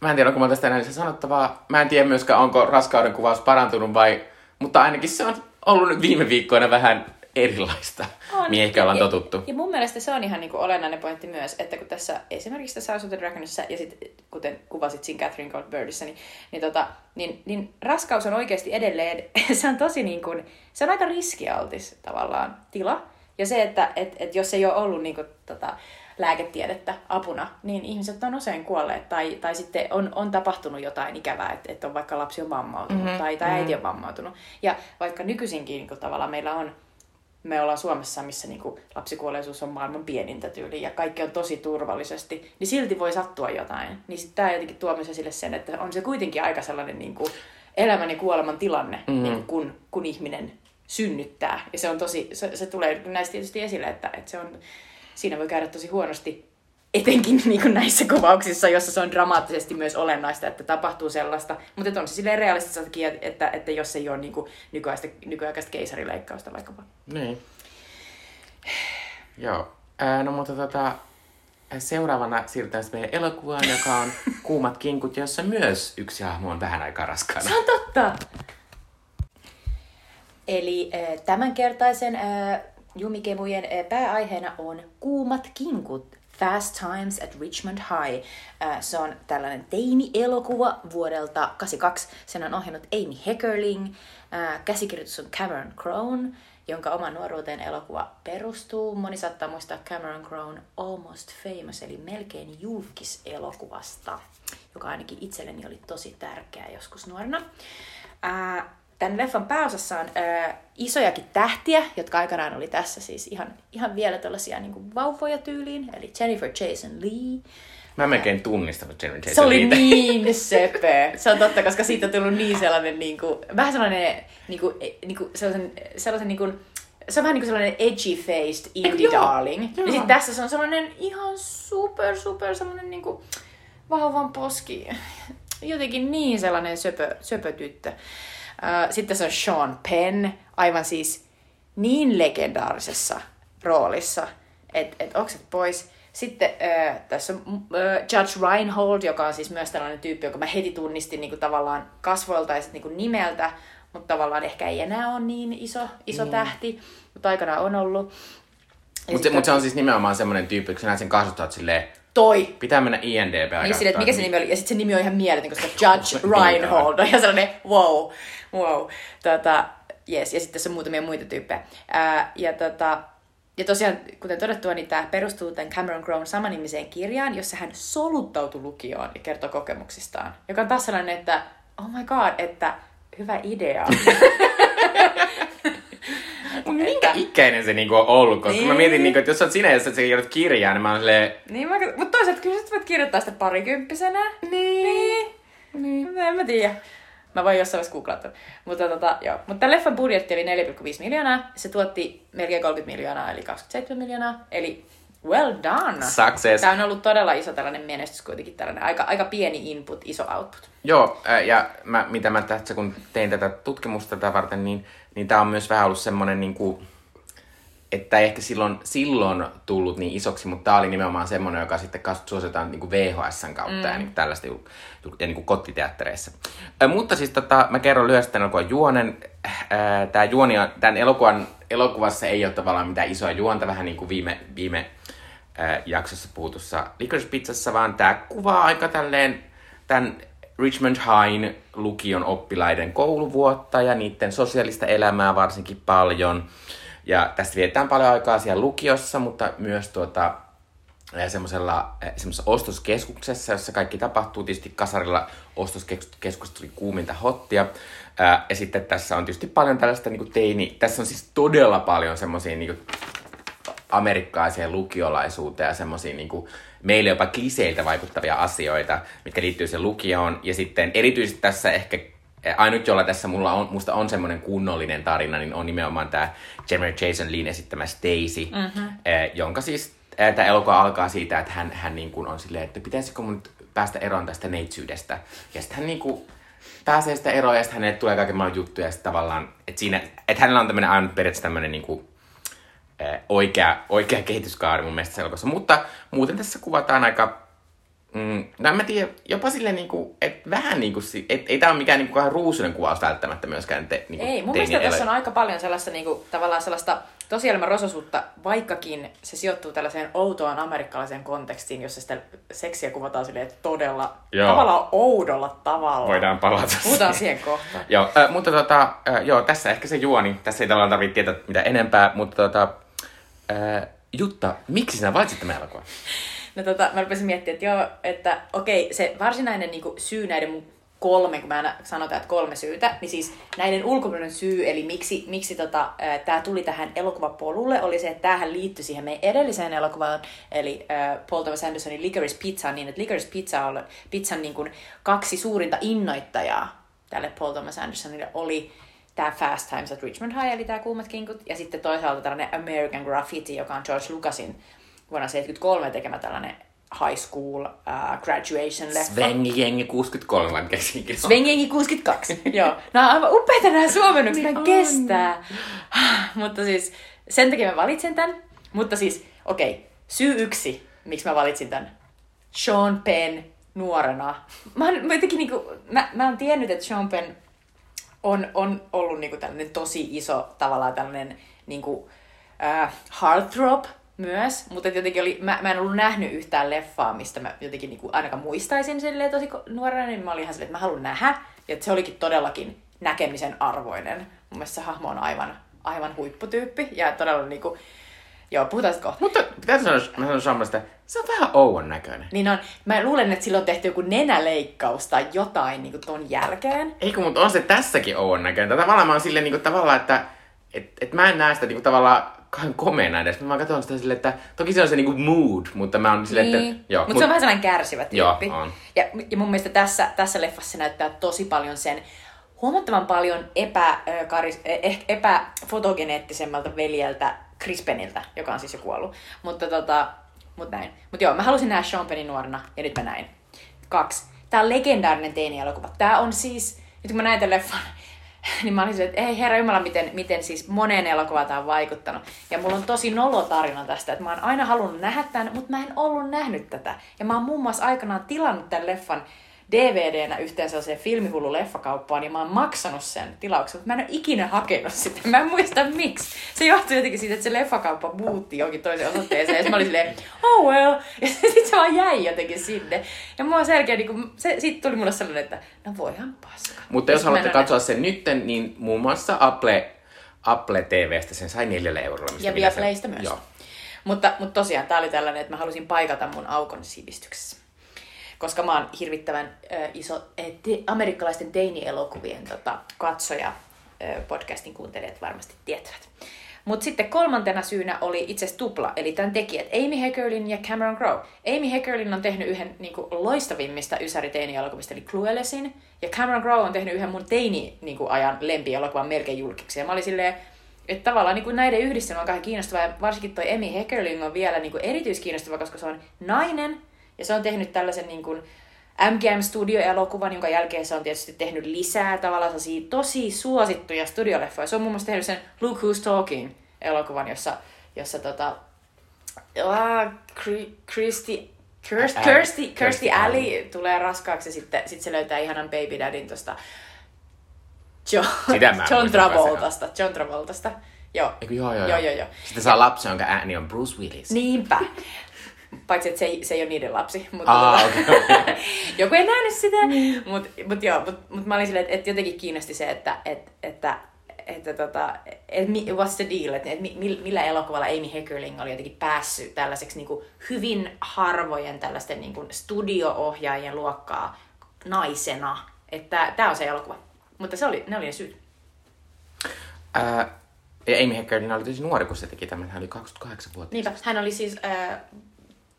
mä en tiedä, onko mä tästä enää sanottavaa. Mä en tiedä myöskään, onko raskauden kuvaus parantunut vai... Mutta ainakin se on ollut nyt viime viikkoina vähän erilaista, on. mihin ehkä ollaan ja, totuttu. Ja mun mielestä se on ihan niin kuin olennainen pointti myös, että kun tässä esimerkiksi tässä House of the Dragonissa ja sitten kuten kuvasit siinä Catherine Gold Birdissa, niin, niin, tota, niin, niin raskaus on oikeasti edelleen, se on tosi niin kuin, se on aika riskialtis tavallaan tila. Ja se, että et, et jos ei ole ollut niin kuin, tota, lääketiedettä apuna, niin ihmiset on usein kuolleet tai, tai sitten on, on tapahtunut jotain ikävää, että, että on vaikka lapsi on vammautunut mm-hmm. tai, tai äiti on mm-hmm. vammautunut. Ja vaikka nykyisinkin niin kuin, tavallaan meillä on me ollaan Suomessa, missä niin kuin, lapsikuolleisuus on maailman pienintä tyyli ja kaikki on tosi turvallisesti, niin silti voi sattua jotain. Niin sitten tämä jotenkin tuo myös esille sen, että on se kuitenkin aika sellainen niin kuin, elämän ja kuoleman tilanne, mm-hmm. niin kuin, kun, kun ihminen synnyttää. Ja se on tosi, se, se tulee näistä tietysti esille, että, että se on siinä voi käydä tosi huonosti, etenkin niin kuin näissä kuvauksissa, jossa se on dramaattisesti myös olennaista, että tapahtuu sellaista. Mutta on se silleen realististakin, että, että, että jos ei ole niin kuin nykyaikaista, nykyaikaista keisarileikkausta vaikkapa. Niin. Joo. Ää, no mutta tota, seuraavana siirrytään meidän elokuvaan, joka on Kuumat kinkut, jossa myös yksi hahmo on vähän aikaa raskaana. Se on totta! Eli tämänkertaisen Jumikemujen eh, pääaiheena on kuumat kinkut, Fast Times at Richmond High. Eh, se on tällainen teini-elokuva vuodelta 82. Sen on ohjannut Amy Heckerling. Eh, käsikirjoitus on Cameron Crowe. jonka oma nuoruuteen elokuva perustuu. Moni saattaa muistaa Cameron Crowe Almost Famous, eli melkein julkis elokuvasta, joka ainakin itselleni oli tosi tärkeä joskus nuorena. Tämän leffan pääosassa on ää, isojakin tähtiä, jotka aikanaan oli tässä siis ihan, ihan vielä tällaisia niin vauvoja tyyliin, eli Jennifer Jason Lee, Mä melkein tunnistan Jennifer Jason Se oli niin söpö. Se on totta, koska siitä on tullut niin sellainen, niin kuin, vähän sellainen, niin kuin, niin kuin, sellaisen, sellaisen niin kuin, se on vähän niin kuin sellainen edgy-faced indie darling. Joo. Ja sitten tässä se on sellainen ihan super, super sellainen niin kuin vauvan poski. Jotenkin niin sellainen söpö, söpö tyttö. Sitten se on Sean Penn, aivan siis niin legendaarisessa roolissa, että et okset pois. Sitten äh, tässä on äh, Judge Reinhold, joka on siis myös tällainen tyyppi, joka mä heti tunnistin niin kuin, tavallaan kasvoilta ja sitten niin nimeltä, mutta tavallaan ehkä ei enää ole niin iso, iso mm. tähti, mutta aikana on ollut. Mutta se, mut se on siis nimenomaan semmoinen tyyppi, kun sä näet sen kasvot, silleen, toi. Pitää mennä INDB niin, sille, että mikä se nimi oli. Ja sitten se nimi on ihan mieletön, koska Judge Reinhold on ihan sellainen wow, wow. Tota, yes. Ja sitten tässä on muutamia muita tyyppejä. Ää, ja tota, ja tosiaan, kuten todettua, niin tämä perustuu tämän Cameron Crowe samanimiseen kirjaan, jossa hän soluttautui lukioon ja kertoi kokemuksistaan. Joka on taas sellainen, että oh my god, että hyvä idea. Mutta minkä ikäinen se niinku on ollut? Koska niin. mä mietin, niinku, että jos oot sinä, jos sä kirjoitat kirjaa, niin mä oon silleen... Niin, mä... mutta toisaalta kyllä sä voit kirjoittaa sitä parikymppisenä. Niin. Niin. niin. En mä tiedä. Mä voin jossain vaiheessa googlata. Mutta, tota, joo. Mutta tämän leffan budjetti oli 4,5 miljoonaa. Se tuotti melkein 30 miljoonaa, eli 27 miljoonaa. Eli well done. Success. Tämä on ollut todella iso tällainen menestys kuitenkin, tällainen aika, aika pieni input, iso output. Joo, ja mä, mitä mä tässä kun tein tätä tutkimusta tätä varten, niin, niin tämä on myös vähän ollut semmoinen niin kuin, että ei ehkä silloin, silloin tullut niin isoksi, mutta tämä oli nimenomaan semmoinen, joka sitten suositaan niin VHSn kautta mm. ja niin tällaista ja niin kuin kottiteattereissa. Äh, mutta siis tota, mä kerron lyhyesti tämän elokuvan juonen. Tämä juoni, tämän elokuvan, elokuvassa ei ole tavallaan mitään isoa juonta, vähän niin kuin viime, viime äh, jaksossa puhutussa Licorice Pizzassa, vaan tämä kuvaa aika tälleen tämän Richmond High lukion oppilaiden kouluvuotta ja niiden sosiaalista elämää varsinkin paljon – ja tästä vietään paljon aikaa siellä lukiossa, mutta myös tuota, semmoisella ostoskeskuksessa, jossa kaikki tapahtuu. Tietysti kasarilla ostoskeskus tuli kuuminta hottia. Ää, ja sitten tässä on tietysti paljon tällaista niin teini... Tässä on siis todella paljon semmoisia niin amerikkalaiseen lukiolaisuuteen ja semmoisia niin meille jopa kliseiltä vaikuttavia asioita, mitkä liittyy sen lukioon. Ja sitten erityisesti tässä ehkä ainut, jolla tässä mulla on, musta on semmoinen kunnollinen tarina, niin on nimenomaan tämä Jennifer Jason Lean esittämä Stacy, mm-hmm. jonka siis tämä elokuva alkaa siitä, että hän, hän niin kuin on silleen, että pitäisikö mun nyt päästä eroon tästä neitsyydestä. Ja sitten hän niin kuin pääsee sitä eroon ja sitten hänelle tulee kaiken maailman juttuja ja sitten tavallaan, että, siinä, että hänellä on tämmöinen ainut periaatteessa tämmöinen niin kuin, oikea, oikea kehityskaari mun mielestä elokuvassa. Mutta muuten tässä kuvataan aika Mm, no en mä tiedä, jopa silleen niinku, että vähän niinku, et, ei tää ole mikään niinku ruusunen kuvaus välttämättä myöskään te, niinku, Ei, mun mielestä tässä on aika paljon sellaista niinku, tavallaan sellaista tosielämän rososuutta, vaikkakin se sijoittuu tällaiseen outoon amerikkalaiseen kontekstiin, jossa sitä seksiä kuvataan silleen todella, joo. tavallaan oudolla tavalla. Voidaan palata Puhutaan siihen kohtaan. joo, äh, mutta tota, äh, joo, tässä ehkä se juoni. Tässä ei tavallaan tarvitse tietää mitä enempää, mutta tota, äh, Jutta, miksi sinä valitsit tämän elokuvan? No tota, mä rupesin miettimään, että joo, että okei, se varsinainen niin kuin, syy näiden mun kolme, kun mä aina sanotaan, että kolme syytä, niin siis näiden ulkopuolinen syy, eli miksi, miksi tota, tämä tuli tähän elokuvapolulle, oli se, että tämähän liittyi siihen meidän edelliseen elokuvaan, eli äh, Paul Thomas Andersonin Licorice Pizza, niin että Licorice Pizza on pizzan niin kuin, kaksi suurinta innoittajaa tälle Paul Thomas Andersonille oli tämä Fast Times at Richmond High, eli tämä Kuumat kinkut, ja sitten toisaalta tällainen American Graffiti, joka on George Lucasin vuonna 1973 tekemä tällainen high school uh, graduation leffa. Svengi Jengi 63 vaan keksikin. Svengi Jengi 62, joo. Nämä on aivan upeita nämä suomennukset, niin kestää. Mutta siis sen takia mä valitsin tämän. Mutta siis, okei, okay, syy yksi, miksi mä valitsin tämän. Sean Penn nuorena. Mä, oon, mä, jotenkin, niinku, mä, mä oon tiennyt, että Sean Penn on, on ollut niinku tällainen tosi iso tavallaan tällainen niinku, uh, heartthrob myös, mutta jotenkin oli, mä, mä en ollut nähnyt yhtään leffaa, mistä mä jotenkin niin kuin ainakaan muistaisin silleen tosi nuorena, niin mä olin ihan silleen, että mä haluan nähdä, ja se olikin todellakin näkemisen arvoinen. Mun mielestä se hahmo on aivan, aivan huipputyyppi ja todella niinku, Joo, puhutaan sitten kohta. Mutta pitää sanoa, mä sanon Sammasta, se on vähän ouon näköinen. Niin on. Mä luulen, että silloin on tehty joku nenäleikkaus tai jotain niin ton jälkeen. Eikö, mutta on se tässäkin ouon näköinen. Tavallaan mä oon silleen niin kuin, tavallaan, että et, et mä en näe sitä niin kuin, tavallaan komeena edes. Mä katson sitä silleen, että toki se on se niinku mood, mutta mä oon silleen, niin. että... Joo, mutta mut, se on vähän sellainen kärsivä tyyppi. Joo, on. Ja, ja mun mielestä tässä, tässä leffassa se näyttää tosi paljon sen huomattavan paljon epä, karis, eh, epäfotogeneettisemmältä veljeltä Chris Penniltä, joka on siis jo kuollut. Mutta tota, mut näin. Mut joo, mä halusin nähdä Sean Pennin nuorena, ja nyt mä näin. Kaksi. Tää on legendaarinen teini-elokuva. Tää on siis, nyt kun mä näin tämän leffan, niin mä olin että ei herra Jumala, miten, miten siis moneen elokuvaan tämä on vaikuttanut. Ja mulla on tosi nolo tarina tästä, että mä oon aina halunnut nähdä tämän, mutta mä en ollut nähnyt tätä. Ja mä oon muun muassa aikanaan tilannut tämän leffan DVDnä yhteen sellaiseen filmihullu leffakauppaan, ja mä oon maksanut sen tilauksen, mutta mä en ole ikinä hakenut sitä. Mä en muista miksi. Se johtui jotenkin siitä, että se leffakauppa muutti johonkin toiseen osoitteeseen, ja mä olin silleen, oh well, ja sitten se vaan jäi jotenkin sinne. Ja mua selkeä, niin kun, se, siitä tuli mulle sellainen, että no voihan paska. Mutta jos haluatte katsoa sen nytten, niin muun muassa Apple, Apple TVstä sen sai neljällä eurolla. Ja Viaplaysta myös. Joo. Mutta, mutta tosiaan tämä oli tällainen, että mä halusin paikata mun aukon sivistyksessä koska mä oon hirvittävän äh, iso äh, te- amerikkalaisten teini-elokuvien tota, katsoja, äh, podcastin kuuntelijat varmasti tietävät. Mutta sitten kolmantena syynä oli itse asiassa tupla, eli tämän tekijät Amy Heckerlin ja Cameron Crowe. Amy Heckerlin on tehnyt yhden niinku, loistavimmista ysäri-teini-elokuvista, eli Cluelessin, ja Cameron Crowe on tehnyt yhden mun teini-ajan niinku, lempielokuvan melkein julkiksi. Ja mä olin silleen, että tavallaan niin kuin näiden yhdistelmä on kauhean kiinnostavaa, ja varsinkin toi Amy Heckerling on vielä niin kuin erityiskiinnostava, koska se on nainen, ja se on tehnyt tällaisen niin kuin MGM Studio-elokuvan, jonka jälkeen se on tietysti tehnyt lisää tavallaan tosi suosittuja studioleffoja. Se on muun muassa tehnyt sen Look Who's Talking elokuvan, jossa, jossa tota, uh, Christy, Kirsty, Kirsty, Kirsty Alley tulee raskaaksi ja sitten sit se löytää ihanan baby daddin tosta John, John Travoltasta. John Travoltasta. Joo. Eiku, joo, joo, joo. joo, joo. Sitten saa lapsi, jonka ääni on Bruce Willis. Niinpä. Paitsi, että se ei, se ei ole niiden lapsi. Mutta ah, tota, okay, okay. joku ei nähnyt sitä. Mutta mut joo, mut, mut mä olin silleen, että, että jotenkin kiinnosti se, että, että, että että tota, et, what's the deal, että et, millä elokuvalla Amy Heckerling oli jotenkin päässyt tällaiseksi niin kuin hyvin harvojen tällaisten niin kuin studio-ohjaajien luokkaa naisena. Että tämä on se elokuva. Mutta se oli, ne oli ne syyt. Ää, ja Amy Heckerling oli tosi nuori, kun se teki tämän. Hän oli 28 vuotta. Niinpä, hän oli siis äh,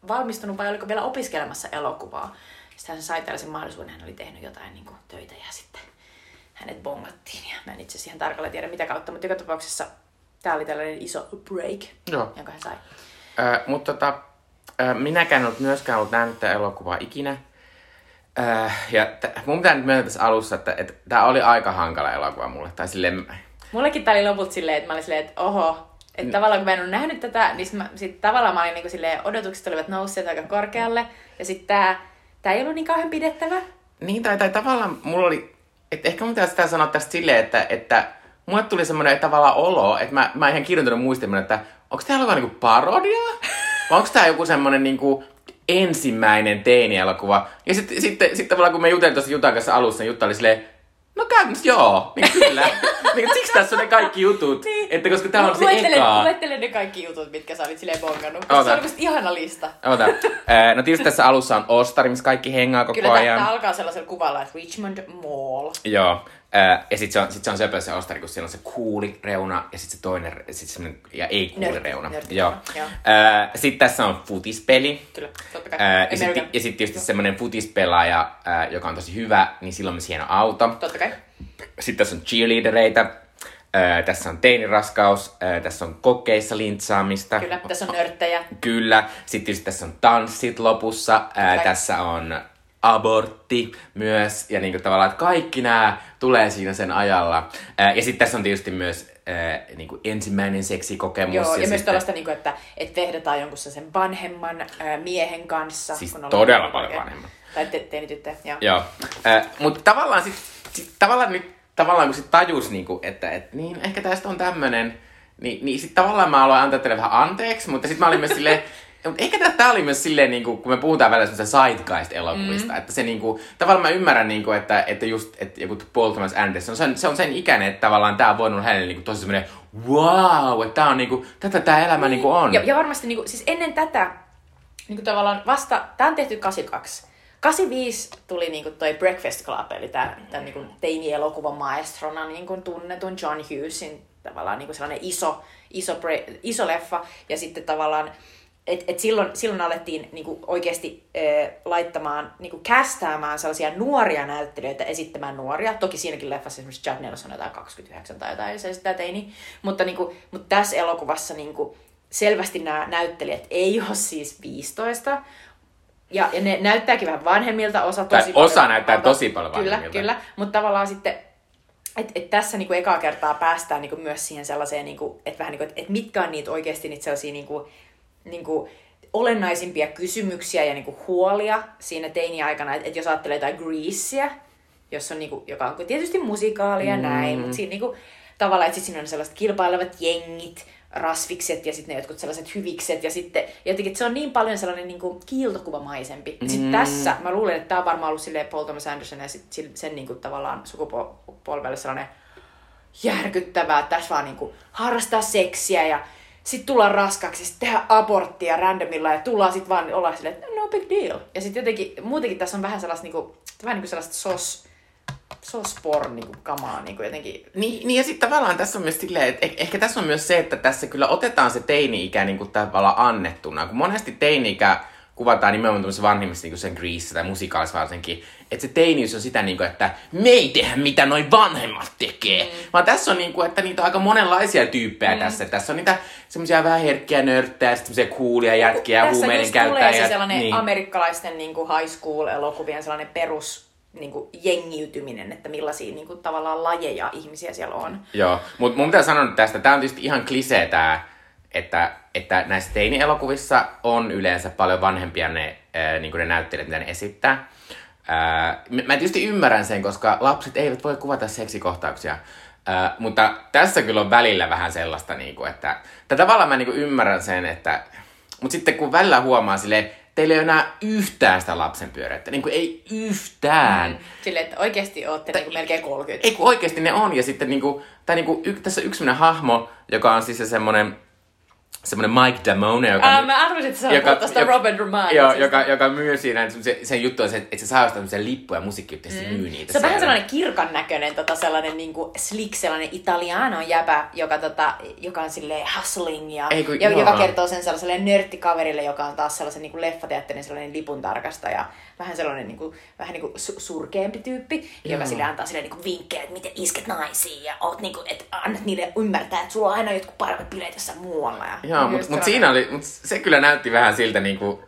valmistunut vai oliko vielä opiskelemassa elokuvaa. Sitten hän sai tällaisen mahdollisuuden, hän oli tehnyt jotain niin kuin, töitä ja sitten hänet bongattiin. Ja mä en itse asiassa ihan tarkalleen tiedä mitä kautta, mutta joka tapauksessa tämä oli tällainen iso break, Joo. jonka hän sai. Äh, mutta tota, äh, minäkään en ollut myöskään ollut nähnyt tätä elokuvaa ikinä. Äh, ja t- mun pitää nyt myöntää tässä alussa, että, että tämä oli aika hankala elokuva mulle. Tai silleen... Mullekin tämä oli lopulta silleen, että mä olin silleen, että oho, että tavallaan kun mä en ole nähnyt tätä, niin sit, mä, sit tavallaan mä olin niinku silleen, odotukset olivat nousseet aika korkealle. Ja sitten tää, tää ei ollut niin kauhean pidettävä. Niin, tai, tai tavallaan mulla oli, että ehkä mun pitäisi sitä sanoa tästä silleen, että, että mulle tuli semmoinen tavallaan olo, että mä, mä ihan kirjoittanut muistimen, että onko tää elokuva niinku parodia? Vai onko tää joku semmoinen niinku ensimmäinen teini-elokuva? Ja sitten sit, sit, sit tavallaan kun me jutelin tuossa Jutan kanssa alussa, niin Jutta oli silleen, No käytännössä joo, niin kyllä. niin, siksi tässä on ne kaikki jutut. niin. Että koska tää on se eka. Luettele ne kaikki jutut, mitkä sä olit silleen bongannut. Se on musta ihana lista. Ota. no tietysti tässä alussa on Ostari, missä kaikki hengaa koko kyllä, ajan. Kyllä, alkaa sellaisella kuvalla, että Richmond Mall. Joo. Ja sit se on, sit se on söpö se ostari, kun siellä on se kuuli reuna ja sit se toinen, sit semmonen, ja ei kuuli Nörtti, reuna. Nörtti, Joo. Joo. sitten tässä on futispeli. Kyllä, totta kai. ja sitten sit tietysti semmonen futispelaaja, joka on tosi hyvä, niin silloin myös hieno auto. Totta kai. Sitten tässä on cheerleadereita. Äh, tässä on teiniraskaus, äh, tässä on kokeissa lintsaamista. Kyllä, tässä on nörttejä. Kyllä. Sitten tietysti tässä on tanssit lopussa. Äh, tässä on abortti myös. Ja niin kuin tavallaan, että kaikki nämä tulee siinä sen ajalla. Ja sitten tässä on tietysti myös äh, niin kuin ensimmäinen seksikokemus. Joo, ja, ja myös sitten... tällaista, niin kuin, että, että vehdataan jonkun sen vanhemman äh, miehen kanssa. Siis kun todella paljon vanhemman. Tai te, teinityttö, joo. Joo. Äh, mutta tavallaan sitten sit, tavallaan nyt tavallaan kun sit tajus, niin kuin, että et, niin ehkä tästä on tämmönen, niin, niin sit tavallaan mä aloin antaa teille vähän anteeksi, mutta sitten mä olin myös silleen, ehkä tämä oli myös silleen, niin kuin, kun me puhutaan välillä semmoista zeitgeist-elokuvista, mm. että se niin kuin, tavallaan mä ymmärrän, niin kuin, että, että just että joku Paul Thomas Anderson, se on, se on sen ikäinen, että tavallaan tämä on voinut hänelle niin kuin, tosi semmoinen wow, että tää on niin kuin, tätä tämä elämä niin. Niin kuin on. Ja, ja varmasti niin kuin, siis ennen tätä, niin kuin tavallaan vasta, tämä on tehty 82. 85 tuli niinku toi Breakfast Club, eli tämä niinku teini-elokuvan maestrona niinku tunnetun John Hughesin tavallaan niinku sellainen iso, iso, pre, iso leffa. Ja sitten tavallaan et, et silloin, silloin alettiin niinku oikeasti e, laittamaan, niinku kästäämään sellaisia nuoria näyttelijöitä esittämään nuoria. Toki siinäkin leffassa esimerkiksi Judd Nelson on jotain 29 tai jotain, se sitä teini. Mutta, niinku, mutta tässä elokuvassa niinku, selvästi nämä näyttelijät ei ole siis 15, ja, ja ne näyttääkin vähän vanhemmilta, osa tosi tai paljon. Osa näyttää tosi paljon vanhemmilta. Kyllä, kyllä. Mutta tavallaan sitten, että et tässä niinku ekaa kertaa päästään niinku myös siihen sellaiseen, niinku, että vähän niinku, et, et mitkä on niitä oikeasti niitä sellaisia niinku, niinku, olennaisimpia kysymyksiä ja niinku huolia siinä teini-aikana. Että et jos ajattelee jotain Greaseä, jos on niinku, joka on tietysti musikaalia ja mm. näin, mutta siinä niinku, tavallaan, että siinä on sellaiset kilpailevat jengit, rasvikset ja sitten ne jotkut sellaiset hyvikset ja sitten jotenkin se on niin paljon sellainen niin kuin kiiltokuvamaisempi. Mm. Sitten tässä mä luulen, että tämä on varmaan ollut silleen Paul Thomas Anderson ja sit sen niin kuin, tavallaan sukupolvelle sellainen järkyttävää, että tässä vaan niin kuin, harrastaa seksiä ja sitten tullaan raskaaksi, sitten tehdä aborttia randomilla ja tullaan sitten vaan olla silleen, että no big deal. Ja sitten jotenkin, muutenkin tässä on vähän sellaista, niin kuin, vähän niin kuin sellaista sos, sospor niin kuin, kamaa niin kuin jotenkin. Niin, niin ja sitten tavallaan tässä on myös silleen, että ehkä tässä on myös se, että tässä kyllä otetaan se teini-ikä niin kuin tavallaan annettuna. Kun monesti teini-ikä kuvataan nimenomaan tämmöisessä vanhimmissa niin sen Grease tai musikaalissa varsinkin, että se teiniys on sitä, niin kuin, että me ei tehdä mitä noin vanhemmat tekee. Mm. Vaan tässä on, niin kuin, että niitä on aika monenlaisia tyyppejä mm. tässä. Tässä on niitä semmoisia vähän herkkiä nörttejä, semmoisia coolia jätkiä, huumeiden käyttäjiä. Tässä tulee se sellainen niin. amerikkalaisten niin kuin high school-elokuvien sellainen perus niin kuin jengiytyminen, että millaisia niin kuin, tavallaan lajeja ihmisiä siellä on. Joo, mutta mun pitää sanoa tästä, tämä on tietysti ihan klisee tämä, että, että näissä teini-elokuvissa on yleensä paljon vanhempia ne, ää, niin kuin ne näyttelijät, mitä ne esittää. Ää, mä tietysti ymmärrän sen, koska lapset eivät voi kuvata seksikohtauksia. Ää, mutta tässä kyllä on välillä vähän sellaista, niin kuin, että, että tavallaan mä niin kuin ymmärrän sen, että mutta sitten kun välillä huomaa silleen, teillä ei ole enää yhtään sitä lapsen pyöräyttä. Niin kuin ei yhtään. Mm. Silleen, että oikeasti olette niin kuin melkein 30. Ei kun oikeasti ne on. Ja sitten niin kuin, tai niin kuin, y, tässä on yksi hahmo, joka on siis se semmoinen semmoinen Mike Damone, joka... Ää, mä arvasin, että sä joka, tuosta Robin Romano. Joo, siis. joka, joka myy siinä, se, sen juttu on se, että se saa jostain tämmöisiä lippuja musiikkijuttuja, mm. se myy niitä. Se on vähän sellainen kirkan näköinen, tota, sellainen niinku slick, sellainen italiano jäbä, joka, tota, joka on silleen hustling ja, Ei, kun, ja joka kertoo sen sellaiselle nörttikaverille, joka on taas sellaisen niinku leffateatterin sellainen lipun tarkastaja. Vähän sellainen niinku, vähän niinku su- surkeampi tyyppi, Joo. joka sille antaa sille niinku vinkkejä, että miten isket naisiin ja oot niinku, että annat niille ymmärtää, että sulla on aina jotkut paremmat bileet jossain muualla. Ja Joo, mutta mut siinä oli, mut se kyllä näytti vähän siltä niinku...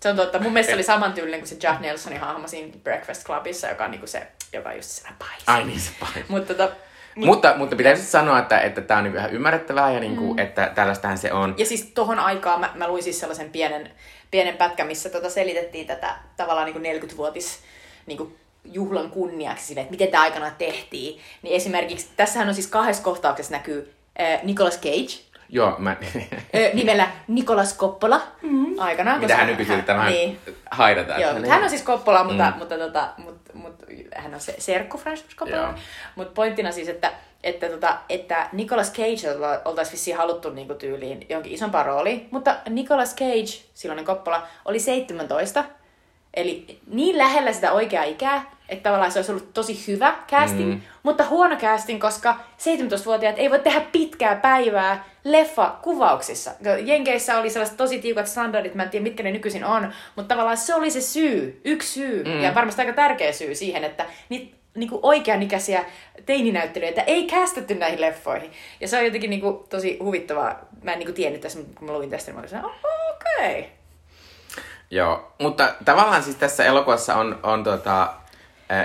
Se on totta. Mun mielestä se oli samantyylinen kuin se Jack Nelsonin hahmo siinä Breakfast Clubissa, joka on niinku se, joka just se paisi. Ai niin se paisi. Mutta tota, Mut, mutta, mutta pitäisi sanoa, että, että tämä on niinku ihan ymmärrettävää ja niinku, mm. että tällaistähän se on. Ja siis tohon aikaan mä, mä luin siis sellaisen pienen, pienen pätkän, missä tota selitettiin tätä tavallaan niinku 40-vuotis niinku juhlan kunniaksi sille, että miten tämä aikana tehtiin. Niin esimerkiksi, tässähän on siis kahdessa kohtauksessa näkyy äh, Nicolas Cage, Joo, mä... nimellä Nikolas Koppola mm-hmm. aikanaan. Mitä hän nykyisin yrittää niin. haidata. Joo, mutta hän on siis Koppola, mutta, mm. mutta, tota, mutta, mutta hän on se serkku Francis Koppola. Mutta pointtina siis, että, että, tota, että Nicolas Cage oltaisiin vissiin haluttu niinku tyyliin jonkin isompaa rooliin, mutta Nicolas Cage, silloinen Koppola, oli 17, eli niin lähellä sitä oikeaa ikää, että tavallaan se olisi ollut tosi hyvä casting, mm. mutta huono casting, koska 17-vuotiaat ei voi tehdä pitkää päivää leffa-kuvauksissa. Jenkeissä oli sellaiset tosi tiukat standardit, mä en tiedä mitkä ne nykyisin on, mutta tavallaan se oli se syy, yksi syy, mm. ja varmasti aika tärkeä syy siihen, että niitä niinku oikeanikäisiä teininäyttelijöitä ei kästetty näihin leffoihin. Ja se on jotenkin niinku tosi huvittavaa. Mä en niinku tiennyt tässä, kun mä luin tästä, niin mä olin oh, okei. Okay. Joo, mutta tavallaan siis tässä elokuvassa on, on tota,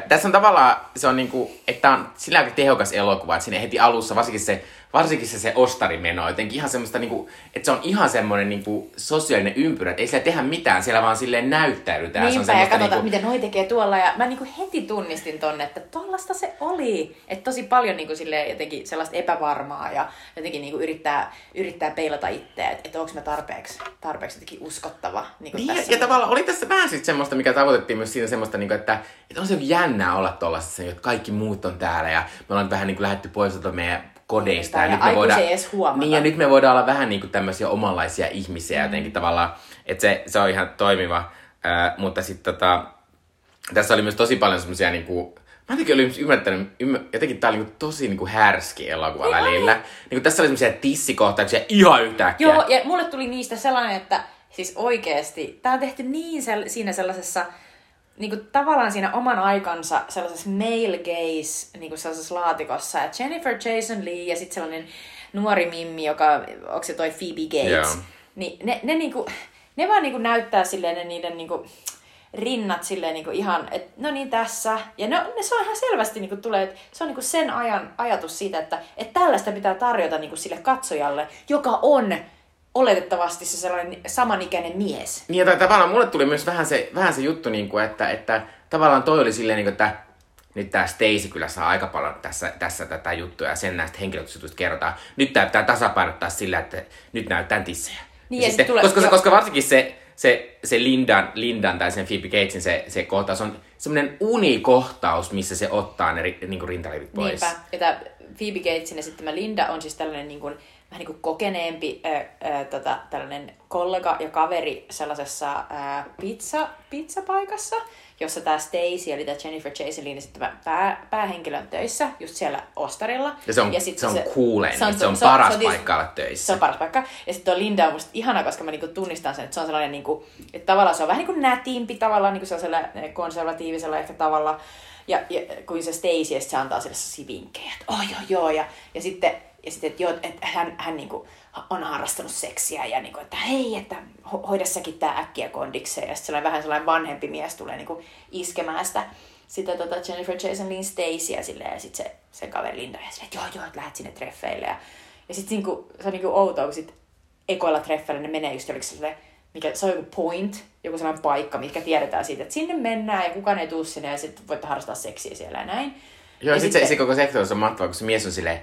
tässä on tavallaan, se on niinku, että on sillä tehokas elokuva, että siinä heti alussa, varsinkin se varsinkin se, se ostarimeno, jotenkin ihan semmoista, niinku, että se on ihan semmoinen niinku, sosiaalinen ympyrä, että ei siellä tehdä mitään, siellä vaan silleen näyttäydytään. Niinpä, se on ja katsotaan, niinku, miten noi tekee tuolla, ja mä niinku heti tunnistin tonne, että tollasta se oli. Että tosi paljon niinku silleen jotenkin sellaista epävarmaa, ja jotenkin niinku yrittää, yrittää peilata itseä, että et onko mä tarpeeksi, tarpeeksi jotenkin uskottava. Niinku niin, tässä ja, ja tavallaan oli tässä vähän sitten semmoista, mikä tavoitettiin myös siinä semmoista, niinku, että, että on se jännää olla tuollaisessa, että kaikki muut on täällä, ja me ollaan vähän niinku lähdetty pois meidän kodeista. Ja, ja, nyt me voidaan, edes huomata. niin, ja nyt me voidaan olla vähän niinku tämmöisiä omanlaisia ihmisiä mm. jotenkin tavallaan, että se, se on ihan toimiva. Äh, mutta sitten tota, tässä oli myös tosi paljon semmoisia niinku, Mä jotenkin olin ymmärtänyt, ymmär, jotenkin tää oli niinku tosi niinku härski elokuva Ihan välillä. Niinku tässä oli semmoisia tissikohtauksia ihan yhtäkkiä. Joo, ja mulle tuli niistä sellainen, että siis oikeesti, tää on tehty niin sel- siinä sellaisessa, niinku tavallaan siinä oman aikansa sellaisessa male gaze, niinku sellaisessa laatikossa, että Jennifer Jason Lee ja sitten sellainen nuori mimmi, joka, onko se toi Phoebe Gates, Joo. niin ne, ne, niinku, ne vaan niinku näyttää silleen ne niiden niinku, rinnat silleen niinku ihan, että no niin tässä. Ja ne, ne se on ihan selvästi niinku tulee, että se on niinku sen ajan ajatus siitä, että, että tällaista pitää tarjota niinku sille katsojalle, joka on oletettavasti se sellainen samanikäinen mies. Niin, ja tavallaan mulle tuli myös vähän se, vähän se juttu, niin kuin, että, että tavallaan toi oli silleen, niin kuin, että nyt tämä Stacy kyllä saa aika paljon tässä, tässä tätä juttua ja sen näistä henkilökohtaisista kerrotaan. Nyt tämä pitää tasapainottaa sillä, että nyt näyttää tissejä. Niin, ja ja sitten, sit tulee- koska, se, koska varsinkin se, se, se Lindan, Lindan tai sen Phoebe Gatesin se, se kohtaus on semmoinen unikohtaus, missä se ottaa ne ri, niin rintalivit pois. Niinpä. Ja tämä Phoebe Gatesin esittämä Linda on siis tällainen niin kuin, vähän niin kuin kokeneempi ää, ää, tota, tällainen kollega ja kaveri sellaisessa ää, pizza, pizzapaikassa, jossa tämä Stacy, eli tämä Jennifer Jason Leigh esittämä pää, päähenkilö on töissä, just siellä ostarilla. Ja se on, sit se on kuulein, se on, se on paras paikka olla töissä. Se on paras paikka. Ja sitten tuo Linda on musta ihana, koska mä niinku tunnistan sen, että se on sellainen, niinku, että tavallaan se on vähän niin kuin nätimpi tavallaan niinku sellaisella konservatiivisella ehkä tavalla. Ja, ja kuin se Stacy, ja se antaa sille sellaisia vinkkejä, että oh joo joo, ja, ja sitten, ja sitten että, joo, että hän, hän niinku on harrastanut seksiä, ja niinku, että hei, että ho- hoida säkin tää äkkiä kondikseen, ja sitten vähän sellainen vanhempi mies tulee niinku iskemään sitä, sitä tota Jennifer Jason Leigh Stacyä silleen, ja sitten se, se kaveri Linda, ja silleen, että joo joo, että lähdet sinne treffeille, ja, ja sitten niinku, se on niinku outoa, kun sit ekoilla treffeillä ne menee just jollekin sille, mikä, se on joku point, joku sellainen paikka, mikä tiedetään siitä, että sinne mennään ja kukaan ei tuu sinne ja sitten voitte harrastaa seksiä siellä ja näin. Joo, ja sit se, se koko sektori on mahtavaa, kun se mies on silleen,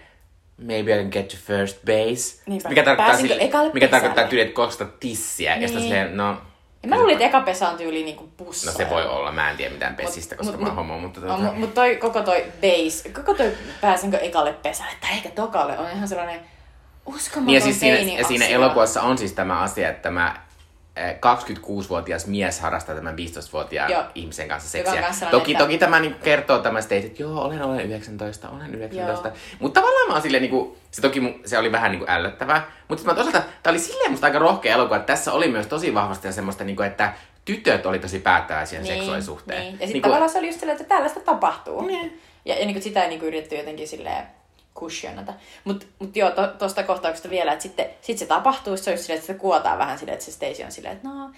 maybe I can get you first base. Niinpä. Mikä tarkoittaa, Pääsinkö sille, ekalle mikä pesälle? tarkoittaa tyyli, että kosta tissiä. Ja Niin. silleen, no... Ja mä luulin, että eka pesä on tyyli niinku pussa. No se voi olla, mä en tiedä mitään pesistä, koska mä oon homo, mutta tota... Mutta mut toi, koko toi base, koko toi pääsinkö ekalle pesälle tai ehkä tokalle on ihan sellainen uskomaton Niin ja siis siinä, ja siinä elokuvassa on siis tämä asia, että tämä eh, 26-vuotias mies harrastaa tämän 15-vuotiaan Joo. ihmisen kanssa seksiä. kanssa Toki, että- toki tämä niin kertoo tämä state, että joo, olen, olen 19, olen 19. Joo. Mutta tavallaan mä oon silleen, niin kuin, se toki se oli vähän niin kuin ällöttävää. Mutta sitten toisaalta tämä oli silleen musta aika rohkea elokuva, että tässä oli myös tosi vahvasti semmoista, niin kuin, että tytöt oli tosi päättäväisiä niin, seksuaalisuuteen. Niin. Ja sitten Niin tavallaan se oli just silleen, että tällaista tapahtuu. Niin. Ja, ja niin kuin sitä ei niin kuin yritetty jotenkin silleen cushionata. Mutta mut joo, to, tosta kohtauksesta vielä, että sitten sit se tapahtuu, se just silleen, että se kuotaan vähän silleen, että se Stacy on silleen, että no,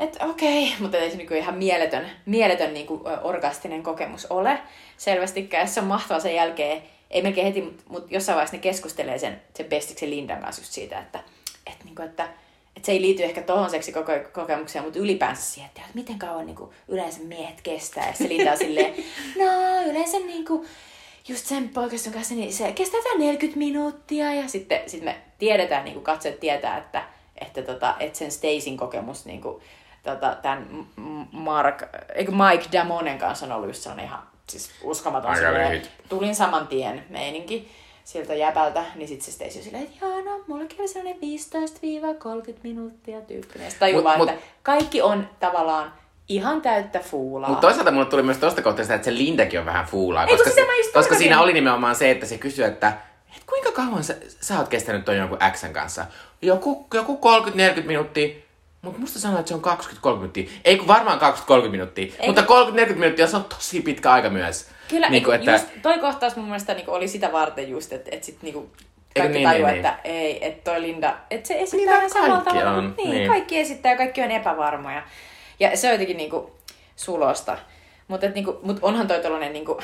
että okei, okay. mutta ei se niin ihan mieletön, mieletön niin kuin, orgastinen kokemus ole selvästikään. Se on mahtavaa sen jälkeen, ei melkein heti, mutta mut jossain vaiheessa ne keskustelee sen, sen Bestiksen Lindan kanssa just siitä, että, että, niin kuin, että että se ei liity ehkä tohon seksikokemukseen, mutta ylipäänsä siihen, että miten kauan niin kuin, yleensä miehet kestää. Ja se Linda on silleen, no yleensä niin kuin, just sen poikaston kanssa, niin se kestää tää 40 minuuttia. Ja sitten sit me tiedetään, niin kuin katsojat tietää, että, että, tota, että sen Stacyn kokemus niin kuin, tota, tämän Mark, eikö Mike Damonen kanssa on ollut just sellainen ihan siis uskomaton tulin saman tien meininki sieltä jäbältä, niin sitten se Stacy on silleen, että joo, no, mullakin oli sellainen 15-30 minuuttia tyyppinen. Tajuu Mut- vaan, mut- että kaikki on tavallaan ihan täyttä fuulaa. Mutta toisaalta mulle tuli myös tosta kohtaa sitä, että se Lindakin on vähän fuulaa. Ei, koska, just koska siinä oli nimenomaan se, että se kysyy, että et kuinka kauan sä, sä oot kestänyt ton jonkun Xn kanssa? Joku, joku 30-40 minuuttia. Mutta musta sanoa, että se on 20-30 minuuttia. Ei kun varmaan 20-30 minuuttia. Ei mutta 30-40 minuuttia se on tosi pitkä aika myös. Kyllä, niin kuin, että... just toi kohtaus mun mielestä niinku oli sitä varten just, että et sit niinku kaikki niin, tajuu, niin, että ei, että toi Linda, että se esittää Niin, ihan samalla tavalla. on, Niin, niin. kaikki esittää ja kaikki on epävarmoja. Ja se on jotenkin niinku sulosta. Mutta niinku, mut onhan toi tollanen niinku,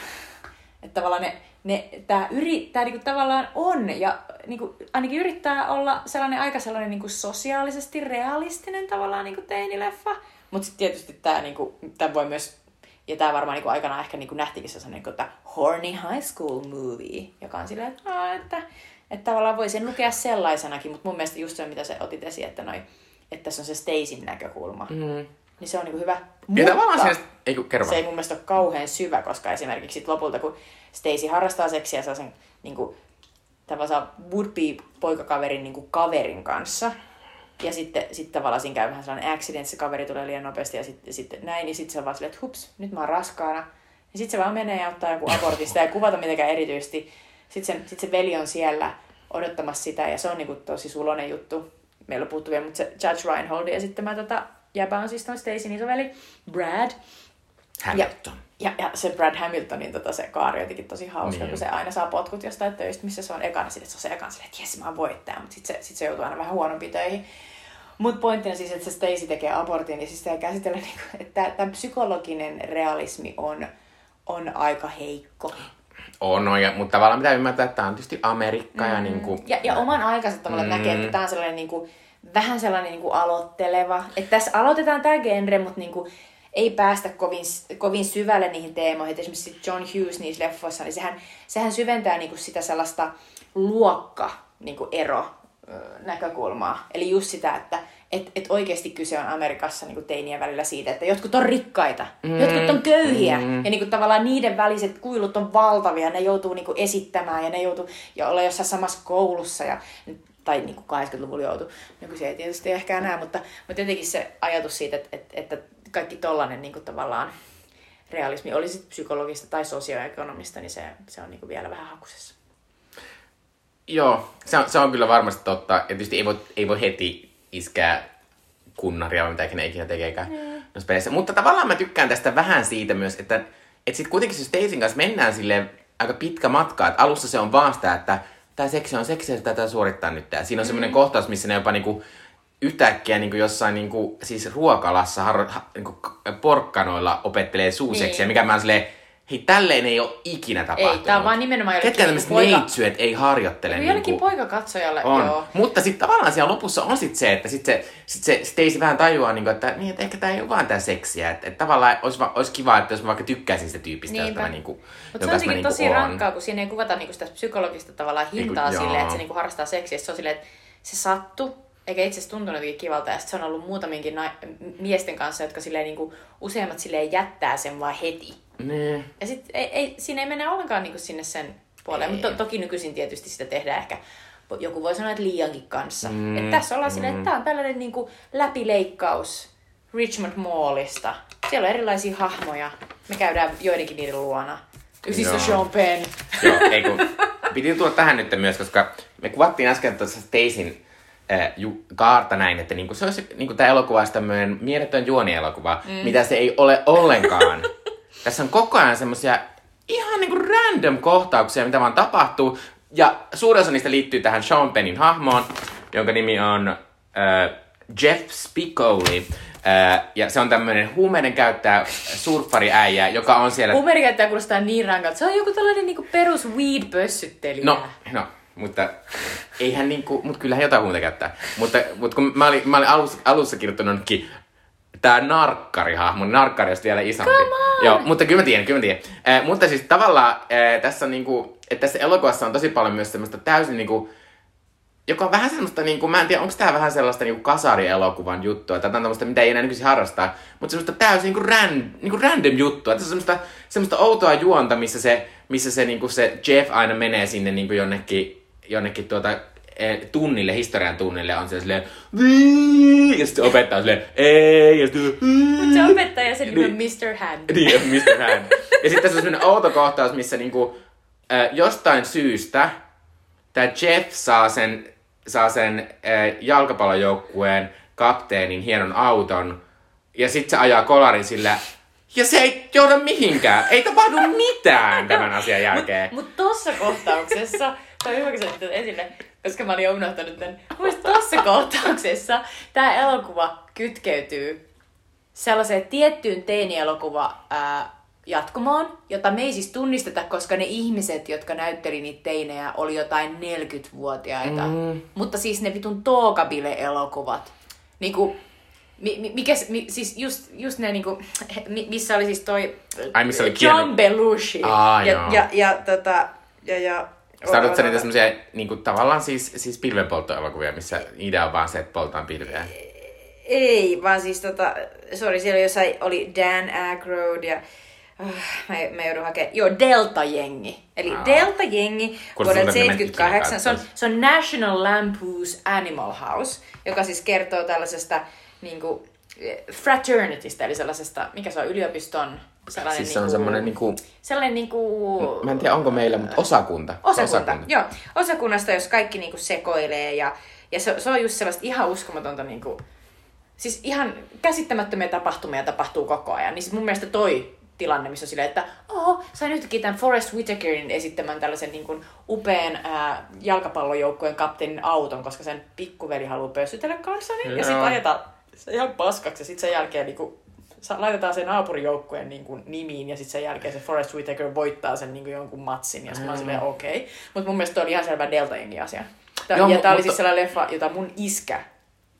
Että tavallaan ne, ne, tää, yri, tää niinku tavallaan on, ja niinku, ainakin yrittää olla sellainen aika sellainen niinku sosiaalisesti realistinen tavallaan niinku teinileffa. Mutta sitten tietysti tämä niinku, tää voi myös, ja tämä varmaan niinku aikanaan ehkä niinku nähtikin sellainen niinku, että horny high school movie, joka on silleen, että, että, että tavallaan voi sen lukea sellaisenakin, mutta mun mielestä just se, mitä se otit esiin, että, noi, että tässä on se Stacyn näkökulma. Mm niin se on niinku hyvä. Mutta ja tavallaan se, ei, kerro se ei mun mielestä ole kauhean syvä, koska esimerkiksi sit lopulta, kun Stacy harrastaa seksiä sellaisen niinku, tavallaan would-be poikakaverin niinku kaverin kanssa, ja sitten sit tavallaan siinä käy vähän sellainen accident, se kaveri tulee liian nopeasti ja sitten sit näin, niin sitten se on vaan silleen, että hups, nyt mä oon raskaana. Ja sitten se vaan menee ja ottaa joku abortista ja kuvata mitenkään erityisesti. Sitten sit se veli on siellä odottamassa sitä ja se on niinku tosi sulonen juttu. Meillä on puhuttu vielä, mutta se Judge Reinholdin esittämä tota, jäbä on siis toi Stacyn isoveli, Brad. Hamilton. Ja, ja, ja se Brad Hamiltonin tota, se kaari jotenkin tosi hauska, niin. kun se aina saa potkut jostain töistä, missä se on ekana sille, se on se ekana sille, että jes mä oon voittaja, mutta sitten se, sit se joutuu aina vähän huonompiin töihin. Mutta pointtina siis, että se Stacy tekee abortin, niin siis sitä käsitellä, niin että tämä psykologinen realismi on, on aika heikko. On, no, ja, mutta tavallaan pitää ymmärtää, että tämä on tietysti Amerikka mm. ja niin kuin... Ja, ja oman aikansa tavallaan mm. näkee, että tämä on sellainen niin kuin, vähän sellainen niin kuin aloitteleva. Että tässä aloitetaan tämä genre, mutta niin kuin, ei päästä kovin, kovin syvälle niihin teemoihin. Et esimerkiksi John Hughes niissä leffoissa, niin sehän, sehän syventää niin kuin sitä sellaista luokka niin kuin ero näkökulmaa. Eli just sitä, että et, et oikeasti kyse on Amerikassa niin kuin teinien välillä siitä, että jotkut on rikkaita, mm. jotkut on köyhiä. Mm. Ja niin kuin, tavallaan niiden väliset kuilut on valtavia. Ne joutuu niin kuin, esittämään ja ne joutuu ja olla jossain samassa koulussa. Ja tai niin kuin 80-luvulla joutu. Nykyisin ei tietysti ehkä enää, mutta, mutta jotenkin se ajatus siitä, että, että, että kaikki tollainen niin kuin tavallaan realismi, oli sitten psykologista tai sosioekonomista, niin se, se on niin kuin vielä vähän hakusessa. Joo, se on, se on kyllä varmasti totta. Ja tietysti ei voi, ei voi heti iskää kunnaria vai mitä ikinä ikinä tekeekään mm. Mutta tavallaan mä tykkään tästä vähän siitä myös, että, että sitten kuitenkin se Stacyn kanssa mennään sille aika pitkä matka. Että alussa se on vaan sitä, että tämä seksi on seksiä, tätä suorittaa nyt. Ja siinä on semmoinen mm. kohtaus, missä ne jopa niinku yhtäkkiä niinku jossain niinku, siis ruokalassa har, ha, niinku, porkkanoilla opettelee suuseksiä, niin. mikä mä oon silleen, hei tälleen ei ole ikinä tapahtunut. Ei, tää on vaan nimenomaan Ketkä tämmöiset poika... neitsyöt ei harjoittele. Joku jollekin niinku... poikakatsojalle, on. joo. Mutta sitten tavallaan siellä lopussa on sit se, että sit se, sit se Stacey vähän tajuaa, niinku, että, niin, että ehkä tämä ei ole vaan tää seksiä. Että, että tavallaan olisi, olisi kiva, että jos mä vaikka tykkäisin sitä tyypistä, Niinpä. mä niinku, Mutta se on niinku tosi on. rankkaa, kun siinä ei kuvata niinku sitä psykologista tavallaan hintaa niinku, silleen, että se niinku harrastaa seksiä. Se on silleen, että se sattuu, eikä itse asiassa tuntunut kivalta. Ja se on ollut muutaminkin na- miesten kanssa, jotka silleen, niin kuin, useimmat silleen jättää sen vaan heti. Nee. Ja sit ei, ei, siinä ei mene ollenkaan niin kuin sinne sen puoleen. Mutta to, toki nykyisin tietysti sitä tehdään ehkä joku voi sanoa, että liiankin kanssa. Mm, Et tässä ollaan mm. silleen, että tämä on tällainen niin kuin läpileikkaus Richmond Mallista. Siellä on erilaisia hahmoja. Me käydään joidenkin niiden luona. Ysistä Sean Penn. Joo, ei kun, piti tulla tähän nyt myös, koska me kuvattiin äsken tuossa Stacyn äh, ju, kaarta näin, että niinku, se olisi, niinku, tämä elokuva olisi tämmöinen mieletön juonielokuva, mm. mitä se ei ole ollenkaan. Tässä on koko ajan semmoisia ihan niinku random kohtauksia, mitä vaan tapahtuu. Ja suurin osa niistä liittyy tähän Sean Pennin hahmoon, jonka nimi on äh, Jeff Spicoli. Äh, ja se on tämmöinen huumeiden käyttäjä, surffariäijä, joka on siellä... Huumeiden käyttäjä kuulostaa niin rankalta. Se on joku tällainen niinku perus weed-pössyttelijä. No, no, mutta eihän niinku, mut kyllähän jotain muuta käyttää. Mutta, mutta kun mä olin, mä olin alussa, alussa kirjoittanut tää narkkarihahmo, narkkari on vielä isompi. Joo, mutta kyllä mä tiedän, kyllä mä tiedän. Eh, mutta siis tavallaan eh, tässä on niinku, että tässä elokuvassa on tosi paljon myös semmoista täysin niinku, joka on vähän semmoista, niin kuin, mä en tiedä, onko tämä vähän sellaista niin kasarielokuvan juttua, tai tämmöistä, mitä ei enää nykyisin harrastaa, mutta semmoista täysin niin kuin, ran, niin kuin random juttua, että se on semmoista, semmoista outoa juonta, missä se, missä se, niin kuin se Jeff aina menee sinne niin kuin jonnekin jonnekin tuota, tunnille, historian tunnille on se silleen ja sitten opettaa silleen ei, ja sitten Mutta se opettaja se niin, Mr. Hand. Niin, Mr. Hand. ja sitten se on sellainen outo kohtaus, missä niinku, äh, jostain syystä tämä Jeff saa sen, saa sen äh, jalkapallojoukkueen kapteenin hienon auton, ja sitten se ajaa kolarin sillä ja se ei johda mihinkään. Ei tapahdu mitään tämän asian jälkeen. Mutta mut tossa kohtauksessa on hyvä, kun esille, koska mä olin jo unohtanut tämän. Mielestäni tuossa kohtauksessa tämä elokuva kytkeytyy sellaiseen tiettyyn teinielokuva ää, jatkumoon, jota me ei siis tunnisteta, koska ne ihmiset, jotka näytteli niitä teinejä, oli jotain 40-vuotiaita. Mm. Mutta siis ne vitun Tookabile-elokuvat. Niinku, mi, mi, mikä, mi, siis just, just ne niinku, missä oli siis toi Ai, missä oli John. Belushi. Aa, ja, joo. ja, ja, tota, ja, ja Tarkoitatko niitä semmoisia niinku, tavallaan siis, siis pilvenpolttoelokuvia, missä idea on vaan se, että poltaan pilveä? Ei, vaan siis tota, sorry, siellä jossain oli Dan Aykroyd ja uh, mä, mä joudun hakemaan, joo, Delta-jengi. Eli Aa. Delta-jengi vuodelta siltä, että mä en 78. Se on, se on National Lampoon's Animal House, joka siis kertoo tällaisesta niinku, eh, fraternitystä, eli sellaisesta, mikä se on, yliopiston sellainen Siis se on semmoinen niinku, sellainen niinku... mä en tiedä onko meillä, mutta osakunta. Osakunta, osakunta. joo. Osakunnasta, jos kaikki niinku sekoilee ja, ja se, se on just sellaista ihan uskomatonta niinku, siis ihan käsittämättömiä tapahtumia tapahtuu koko ajan. Niin sit mun mielestä toi tilanne, missä on silleen, että oho, sain yhtäkkiä tämän Forrest Whitakerin esittämän tällaisen niin kuin upean ää, jalkapallojoukkueen kapteenin auton, koska sen pikkuveli haluaa pössytellä kanssani. Ja sitten ajetaan se ihan paskaksi ja sitten sen jälkeen niin kuin, laitetaan sen naapurijoukkueen niin kuin, nimiin ja sitten sen jälkeen se Forrest Whitaker voittaa sen niin kuin, jonkun matsin ja sitten mä oon silleen okei. Okay. Mutta mun mielestä toi oli ihan selvä delta asia. Tää, Joo, ja tää oli mutta- siis sellainen leffa, jota mun iskä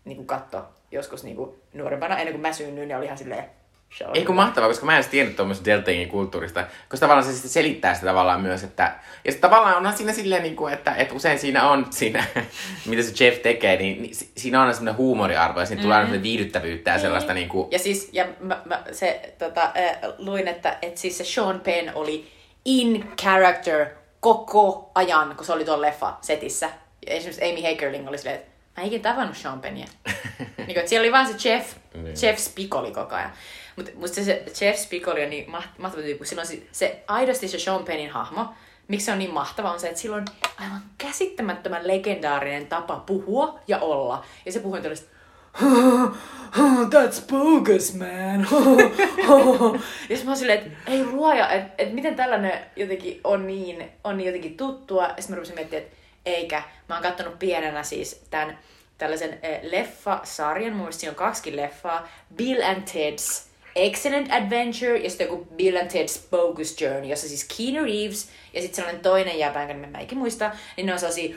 niin kuin katto joskus niin kuin nuorempana, ennen kuin mä synnyin, niin oli ihan silleen... se on Ei kun hyvä. mahtavaa, koska mä en edes tiennyt tuommoisesta Deltangin kulttuurista. Koska tavallaan se sitten selittää sitä tavallaan myös, että... Ja sitten tavallaan onhan siinä silleen, niin kuin, että, että usein siinä on siinä, mitä se Jeff tekee, niin, niin si- siinä on aina semmoinen huumoriarvo ja siinä tulee aina semmoinen viihdyttävyyttä ja sellaista niin kuin... Ja siis, ja mä, mä se, tota, äh, luin, että, että siis se Sean Penn oli in character koko ajan, kun se oli tuolla leffa setissä. Ja esimerkiksi Amy Hagerling oli silleen, että mä en ikinä tavannut Sean Pennia. niin kuin, että siellä oli vaan se Jeff, Niin. Jeff Spicoli koko ajan. Mutta musta se, Jeff Spicoli on niin maht- mahtava tyyppi, silloin se, se aidosti se Sean Pennin hahmo, miksi se on niin mahtava, on se, että sillä on aivan käsittämättömän legendaarinen tapa puhua ja olla. Ja se puhuu tällaista, That's bogus, man. ja mä oon silleen, että ei luoja, että et miten tällainen jotenkin on niin, on niin jotenkin tuttua. Ja sitten mä rupesin miettimään, että eikä. Mä oon kattonut pienenä siis tämän tällaisen eh, leffasarjan, mun on kaksikin leffaa, Bill and Ted's Excellent Adventure ja sitten joku Bill and Ted's Bogus Journey, jossa siis Keanu Reeves ja sitten sellainen toinen jäpä, jonka mä ikinä muista, niin ne on sellaisia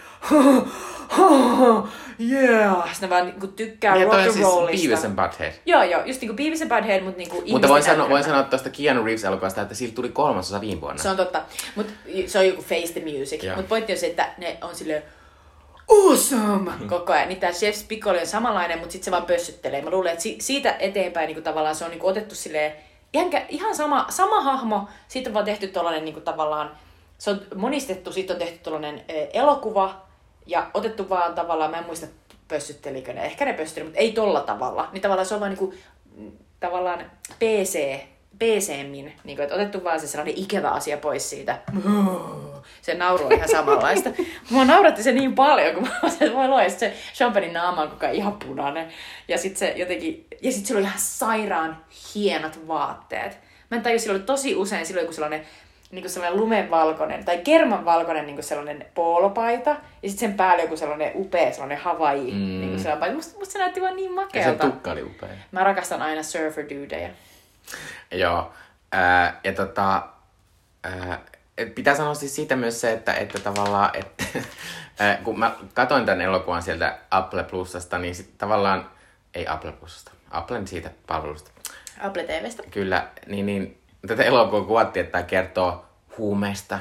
yeah. Sitten ne vaan niinku tykkää Ja rock and siis rollista. Beavis and Butthead. Joo, joo, just niinku Beavis and Butthead, mutta niinku Mutta voin sanoa, voin sanoa tuosta Keanu Reeves-elokuvasta, että sillä tuli kolmasosa viime vuonna. Se on totta. Mut se on joku Face the Music. Joo. Mut pointti on se, että ne on silleen awesome koko ajan. Niin tää Chef Spicoli on samanlainen, mutta sitten se vaan pössyttelee. Mä luulen, että si- siitä eteenpäin niinku tavallaan se on niinku otettu silleen ihan, ihan sama, sama hahmo, siitä on vaan tehty tollanen niinku tavallaan, se on monistettu, siitä on tehty tollanen eh, elokuva ja otettu vaan tavallaan, mä en muista pössyttelikö ne, ehkä ne pössytteli, mutta ei tolla tavalla. Niin tavallaan se on vaan niinku, mm, tavallaan PC, PC-min, niin kuin, että otettu vaan se sellainen ikävä asia pois siitä. Se nauru on ihan samanlaista. Mua nauratti se niin paljon, kun mä olisin, että voi luo, ja sit se Champagnein naama on koko ajan ihan punainen. Ja sitten se jotenkin, ja sitten sillä oli ihan sairaan hienot vaatteet. Mä en tajua, sillä oli tosi usein silloin joku sellainen niin kuin sellainen lumenvalkoinen tai kermanvalkoinen niin kuin sellainen poolopaita ja sitten sen päälle joku sellainen upea sellainen Hawaii mm. niin kuin sellainen paita. Musta, musta se näytti vaan niin ja sen makealta. tukka oli upea. Mä rakastan aina surfer dudejä. Joo. Ää, ja tota, et pitää sanoa siis siitä myös se, että, että tavallaan, että kun mä katoin tämän elokuvan sieltä Apple Plusasta, niin sit tavallaan, ei Apple Plusasta, Applen siitä palvelusta, Apple TVstä. kyllä, niin, niin tätä elokuvaa kuvattiin, että tämä kertoo huumeista,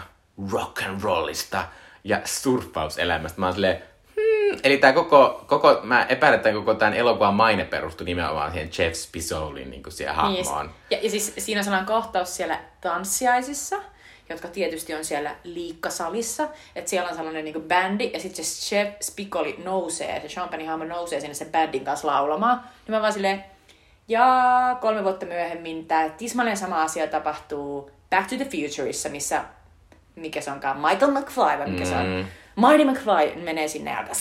rock and rollista ja surffauselämästä. Mä oon silleen, hmm. Eli tämä koko, koko, mä epäilen, että koko tämän elokuvan maine perustui nimenomaan siihen Jeff Spisolin niin siihen hahmoon. Niin, ja, ja siis siinä on kohtaus siellä tanssiaisissa, jotka tietysti on siellä liikkasalissa. Että siellä on sellainen niin bändi, ja sitten se Chef Spicoli nousee, se Champagne nousee sinne sen bändin kanssa laulamaan. Niin mä vaan silleen, ja kolme vuotta myöhemmin tämä tismalleen sama asia tapahtuu Back to the Futureissa, missä, mikä se onkaan, Michael McFly, vai mikä mm. se on? Marty McFly menee sinne ja alkaa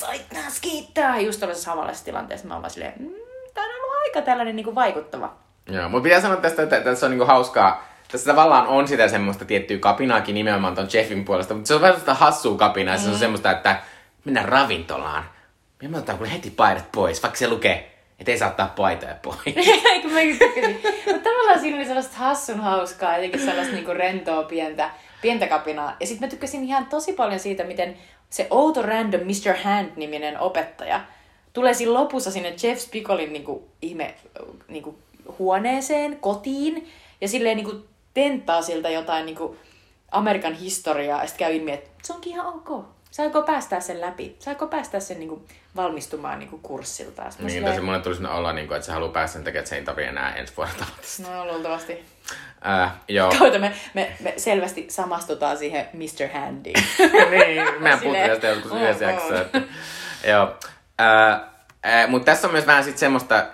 skiittää, just tällaisessa samanlaisessa tilanteessa. Mä oon vaan silleen, mm, tää on ollut aika tällainen niin vaikuttava. Joo, mutta pitää sanoa tästä, että tässä on niinku hauskaa. Tässä tavallaan on sitä semmoista tiettyä kapinaakin nimenomaan ton Jeffin puolesta, mutta se on vähän sellaista hassua kapinaa. Mm. Se on semmoista, että mennään ravintolaan. Ja otetaan kuule heti paidat pois, vaikka se lukee Että ei saa ottaa paitoja pois. Eikö mäkin tykkäsin. Mutta tavallaan siinä oli sellaista hassun hauskaa, jotenkin sellaista niinku rentoa pientä, pientä kapinaa. Ja sitten mä tykkäsin ihan tosi paljon siitä, miten se outo random Mr. Hand-niminen opettaja tulee siinä lopussa sinne Jeff Spicolin niinku, ihme niinku, huoneeseen, kotiin, ja silleen niinku, tenttaa siltä jotain niinku, Amerikan historiaa, ja sitten käy ilmi, että se onkin ihan ok. Saiko päästää sen läpi? Saiko päästää sen niinku, valmistumaan niinku, kurssilta? Niin, silleen... tosi monen tulisi olla, niinku, että se haluaa päästä sen takia, että se ei tarvitse enää ensi vuonna No, luultavasti. Äh, joo. Kautta me, me, me, selvästi samastutaan siihen Mr. Handy. niin, mä puhuttiin tästä joskus oh, yhdessä jaksossa. Että, joo. Äh, äh, mutta tässä on myös vähän sit semmoista,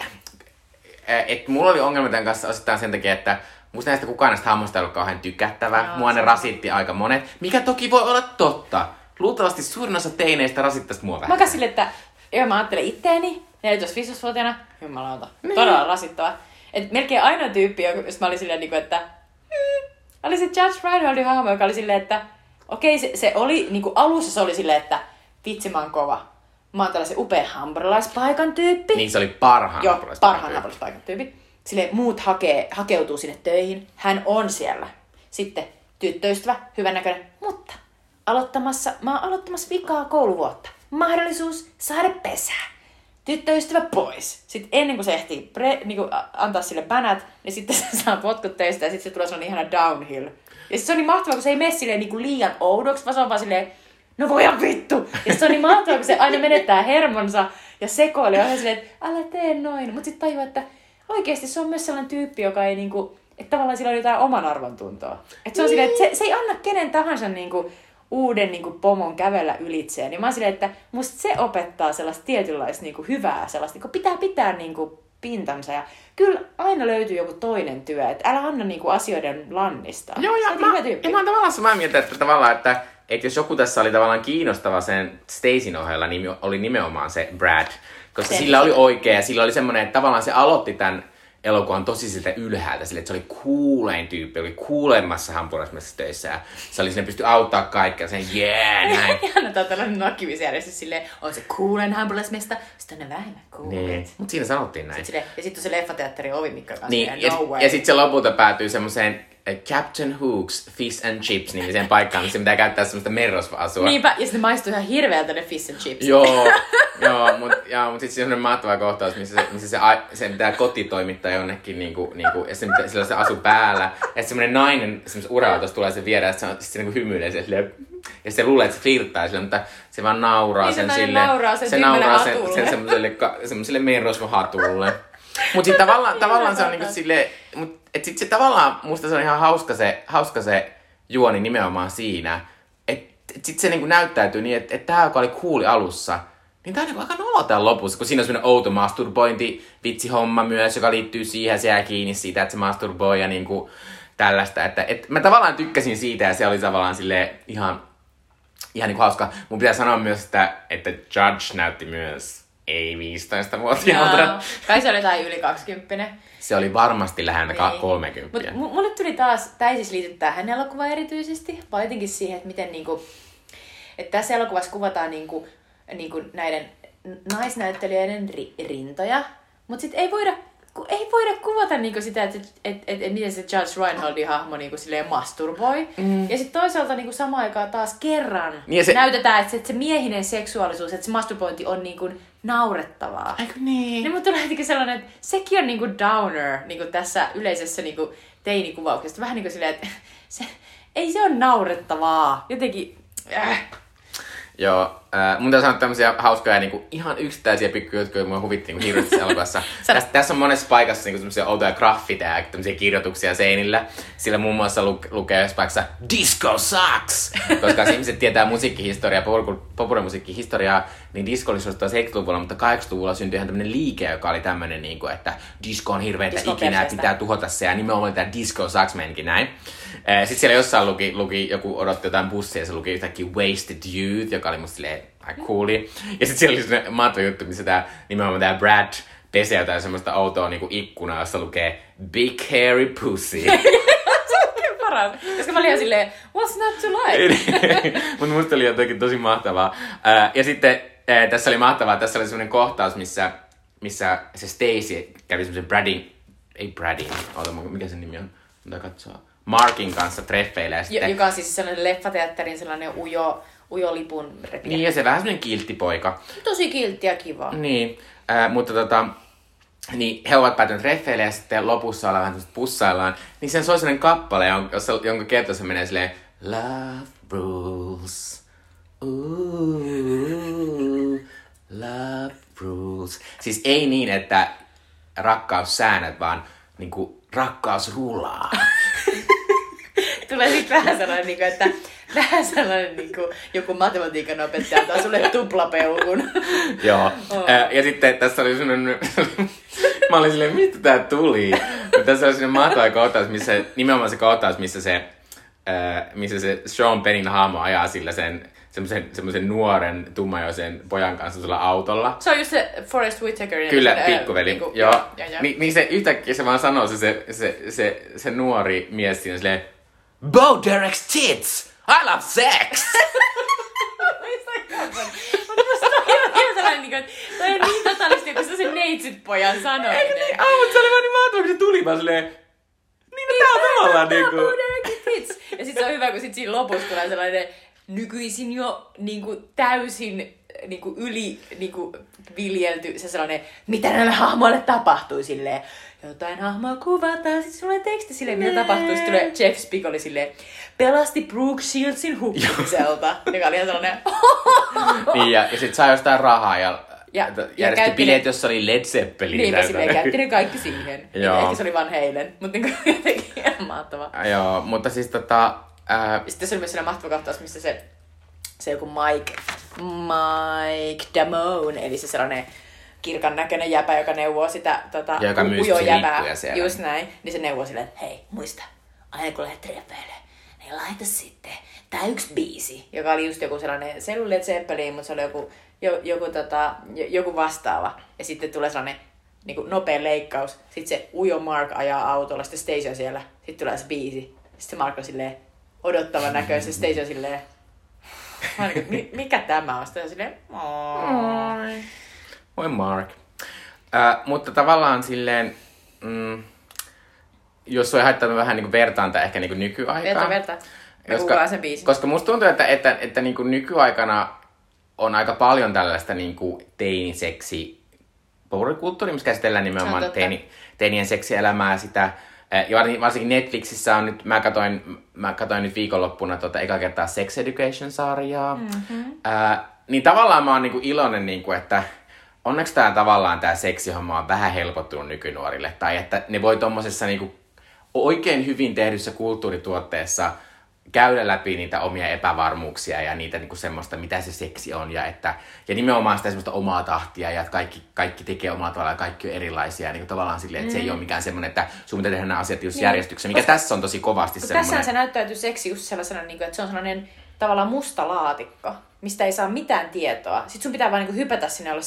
äh, että mulla oli ongelma tämän kanssa osittain sen takia, että musta näistä kukaan näistä hahmoista ei ollut kauhean tykättävä. No, mua ne rasitti aika monet, mikä toki voi olla totta. Luultavasti suurin osa teineistä rasittaisi mua vähän. Mä sille, että joo, mä ajattelen itteeni 14-15-vuotiaana, jumalauta, niin. todella rasittava. Et melkein ainoa tyyppi, jos mä olin silleen, niin kuin, että mm, oli se Judge Reinholdin hahmo, joka oli silleen, että okei, se, se oli, niin kuin alussa se oli silleen, että vitsi mä oon kova. Mä oon tällaisen upea hampurilaispaikan tyyppi. Niin se oli parhaan Joo, parhaan hampurilaispaikan tyyppi. Silleen muut hakee, hakeutuu sinne töihin. Hän on siellä. Sitten tyttöystävä, hyvännäköinen, mutta aloittamassa, mä oon aloittamassa vikaa kouluvuotta. Mahdollisuus saada pesää tyttöystävä pois. Sitten ennen kuin se ehtii pre, niin kuin antaa sille bänät, niin sitten se saa potkut töistä ja sitten se tulee sellainen ihana downhill. Ja se on niin mahtavaa, kun se ei mene silleen niin kuin liian oudoksi, vaan se on vaan silleen, no voi vittu! Ja se on niin mahtavaa, kun se aina menettää hermonsa ja sekoilee. Ja silleen, että älä tee noin. Mutta sitten tajua, että oikeasti se on myös sellainen tyyppi, joka ei niinku, että tavallaan sillä on jotain oman arvon tuntoa. Että se on niin. silleen, että se, se ei anna kenen tahansa niinku uuden niin kuin, pomon kävellä ylitseen. Niin mä oon silleen, että musta se opettaa sellaista tietynlaista niin kuin, hyvää, sellaista, niin kuin, pitää pitää niin kuin, pintansa. Ja kyllä aina löytyy joku toinen työ, että älä anna niin kuin, asioiden lannistaa. Joo, ja, mä, ja mä oon tavallaan samaa mieltä, että tavallaan, että että jos joku tässä oli tavallaan kiinnostava sen Stacyn ohella, niin oli nimenomaan se Brad. Koska sillä oli oikea ja sillä oli semmoinen, että tavallaan se aloitti tämän elokuvan tosi siltä ylhäältä, sille, että se oli kuulein tyyppi, oli kuulemmassa hampurilaismessa töissä ja se oli sinne pysty auttaa kaikkea sen, yeah, näin. Ihan on tällainen nokkimisjärjestys silleen, on se kuulen hampurilaismesta, sitten on ne vähemmän kuulet. Niin. Mutta siinä sanottiin näin. Sitten sille, ja sitten on se leffateatterin ovi, mikä kanssa niin, ja, no ja sitten se lopulta päätyy semmoiseen Captain Hooks Fish and Chips nimiseen paikkaan, missä pitää käyttää semmoista merrosvaasua. Niinpä, ja sitten maistuu ihan hirveältä ne Fish and Chips. joo, joo, mutta mut sitten semmoinen mahtava kohtaus, missä se, missä se, se pitää kotitoimittaa jonnekin, niinku, niinku, ja se, sillä se asu päällä. Ja semmoinen nainen semmoisessa ura tulee sen viedä, ja se, se niinku hymyilee silleen, ja se luulee, että se flirttaa sille, mutta se vaan nauraa niin sen sille. Nauraa sen se nauraa sen, sen semmoiselle, semmoiselle merrosvahatulle. Mutta sitten tavallaan, tavallaan se on niinku silleen, mut et sit se tavallaan, musta se on ihan hauska se, hauska se juoni nimenomaan siinä, että et sit se niinku näyttäytyy niin, että et tämä, joka oli kuuli alussa, niin tää on niinku aika nolo täällä lopussa, kun siinä on semmoinen outo masturbointi homma myös, joka liittyy siihen, se jää kiinni siitä, että se masturboi ja niinku tällaista. Että, et mä tavallaan tykkäsin siitä ja se oli tavallaan sille ihan, ihan niinku hauska. Mun pitää sanoa myös, että, että Judge näytti myös ei 15-vuotiaalta. Joo. Kai se oli jotain yli 20. Se oli varmasti lähellä niin. 30. Mut mulle tuli taas, tai siis liity tähän elokuvaan erityisesti, vai jotenkin siihen, että miten niinku, että tässä elokuvassa kuvataan niinku, niinku näiden naisnäyttelijöiden ri, rintoja, mutta sitten ei voida kun ei voida kuvata niinku sitä, että et, et, et, et, miten se Judge Reinholdin hahmo niinku silleen masturboi. Mm. Ja sitten toisaalta niinku samaan aikaan taas kerran niin se... näytetään, että se, että se miehinen seksuaalisuus, että se masturbointi on niinku naurettavaa. Eikö niin? Niin mutta tulee sellainen, että sekin on niinku downer niinku tässä yleisessä niinku teinikuvauksessa. Vähän niin kuin silleen, että se, ei se ole naurettavaa. Jotenkin... Äh. Joo, äh, mun täytyy sanoa tämmöisiä hauskoja niinku, ihan yksittäisiä pikkujuttuja, jotka mua huvitti niinku, hirveästi elokuvassa. tässä, tässä on monessa paikassa niinku, semmoisia outoja graffiteja, tämmöisiä kirjoituksia seinillä. Sillä muun muassa lu- lukee jossain Disco sucks! Koska ihmiset tietää musiikkihistoriaa, populaarimusiikkihistoriaa, niin disco oli 70-luvulla, mutta 80-luvulla syntyi ihan tämmöinen liike, joka oli tämmöinen, niinku, että disco on hirveätä ikinä, että pitää tuhota se, ja nimenomaan tämä disco sucks näin. Sitten siellä jossain luki, luki joku odotti jotain bussia ja se luki yhtäkkiä Wasted Youth, joka oli musta silleen aika cooli. Ja sitten siellä oli sellainen mahtava juttu, missä tämä nimenomaan tämä Brad pesee jotain semmoista outoa niinku ikkunaa, jossa lukee Big Hairy Pussy. paras. Koska mä olin ihan silleen, what's not to like? Mutta musta oli jotenkin tosi mahtavaa. ja sitten tässä oli mahtavaa, tässä oli semmoinen kohtaus, missä missä se Stacy kävi semmoisen Bradin, ei Bradin, oota, mikä sen nimi on? Mitä katsoa? Markin kanssa treffeillä. Ja sitten... Joka on siis sellainen leffateatterin sellainen ujo, ujo lipun repijä. Niin, ja se vähän semmoinen kiltti poika. Tosi kiltti ja kiva. Niin, äh, mutta tota, niin he ovat päätyneet treffeille ja sitten lopussa ollaan vähän pussaillaan. Niin sen soi sellainen kappale, jonka kertoo se menee silleen Love rules. Ooh, love rules. Siis ei niin, että rakkaus säännöt, vaan niinku rakkaus rulaa. Tulee sitten vähän sellainen, niin kuin, että vähän sellainen niin kuin, joku matematiikan opettaja antaa sulle tuplapeukun. Joo. Oh. Ja sitten tässä oli sellainen, mä olin silleen, mistä tää tuli? Mutta tässä oli sellainen mahtava kohtaus, missä, nimenomaan se kohtaus, missä se, missä se Sean Pennin hahmo ajaa sillä sen semmoisen, semmoisen nuoren tummajoisen pojan kanssa tuolla autolla. Se on just se Forrest Whitaker. Kyllä, pikkuveli. Niin kuin, joo. Ja, ja. Ni, niin se yhtäkkiä se vaan sanoo se, se, se, se, se nuori mies siinä silleen, Bo Derek's tits! I love sex! Toi on niin totaalisesti, kun se se neitsyt pojan. Eikö niin? Ah, mutta se oli vaan niin mahtavaa, kun se tuli vaan silleen, niin, no, tää on tavallaan niinku... Ja sit se on hyvä, kun sit siinä lopussa tulee sellainen nykyisin jo niin kuin, täysin niin kuin, yli niin kuin, viljelty se sellainen, mitä näille hahmoille tapahtui silleen. Jotain hahmoa kuvataan, sitten sulle teksti silleen, mitä tapahtuu. Sitten tulee Jeff Spicoli silleen, pelasti Brooke Shieldsin hukkumiselta, joka oli ihan sellainen... niin, ja, ja sitten sai jostain rahaa ja ja, järjesti ja bileet, jossa oli Led Zeppelin. Niin, silleen käytti ne kaikki siihen. Joo. Ehkä se oli vaan heille, mutta niin jotenkin ihan mahtavaa. Joo, mutta siis tota, Ää... Sitten se oli myös sellainen mahtava kohtaus, missä se, se joku Mike, Mike Damone, eli se sellainen kirkan näköinen jäpä, joka neuvoo sitä tota, ja joka ujo jäpää. Siellä. Just näin. Niin se neuvoo silleen, että hei, muista, aina kun lähdet treffeille, niin laita sitten tää yksi biisi, joka oli just joku sellainen, se ei ollut Led Zeppelin, mutta se oli joku, jo, joku, tota, joku vastaava. Ja sitten tulee sellainen niin kuin nopea leikkaus. Sitten se ujo Mark ajaa autolla, sitten Stacey on siellä. Sitten tulee se biisi. Sitten Mark on silleen, odottavan näköisen. Stacey on silleen, mikä tämä on? Sitten on silleen, Moi. Moi Mark. Äh, mutta tavallaan silleen, mm, jos on haittanut vähän niin vertaan ehkä niin nykyaikaan. Verta, verta. koska, sen biisin. koska musta tuntuu, että, että, että, niin nykyaikana on aika paljon tällaista niin kuin teiniseksi populaarikulttuuri, missä käsitellään nimenomaan teini, teinien seksielämää, sitä Eh, ja varsinkin Netflixissä on nyt, mä katoin, mä katoin nyt viikonloppuna tota, eka kertaa Sex Education-sarjaa. Mm-hmm. Ää, niin tavallaan mä oon niinku iloinen, niinku, että onneksi tää tavallaan tää seksihomma on vähän helpottunut nykynuorille. Tai että ne voi tommosessa niinku oikein hyvin tehdyssä kulttuurituotteessa – käydä läpi niitä omia epävarmuuksia ja niitä niin kuin semmoista, mitä se seksi on. Ja, että, ja nimenomaan sitä semmoista omaa tahtia ja että kaikki, kaikki tekee omaa tavalla ja kaikki on erilaisia. Niin tavallaan silleen, että mm. se ei mm. ole mikään semmoinen, että sun pitää tehdä nämä asiat just niin. järjestyksessä, mikä Koska, tässä on tosi kovasti semmoinen. Tässä se näyttäytyy seksi just sellaisena, niin kuin, että se on sellainen tavallaan musta laatikko, mistä ei saa mitään tietoa. Sitten sun pitää vaan niin hypätä sinne olla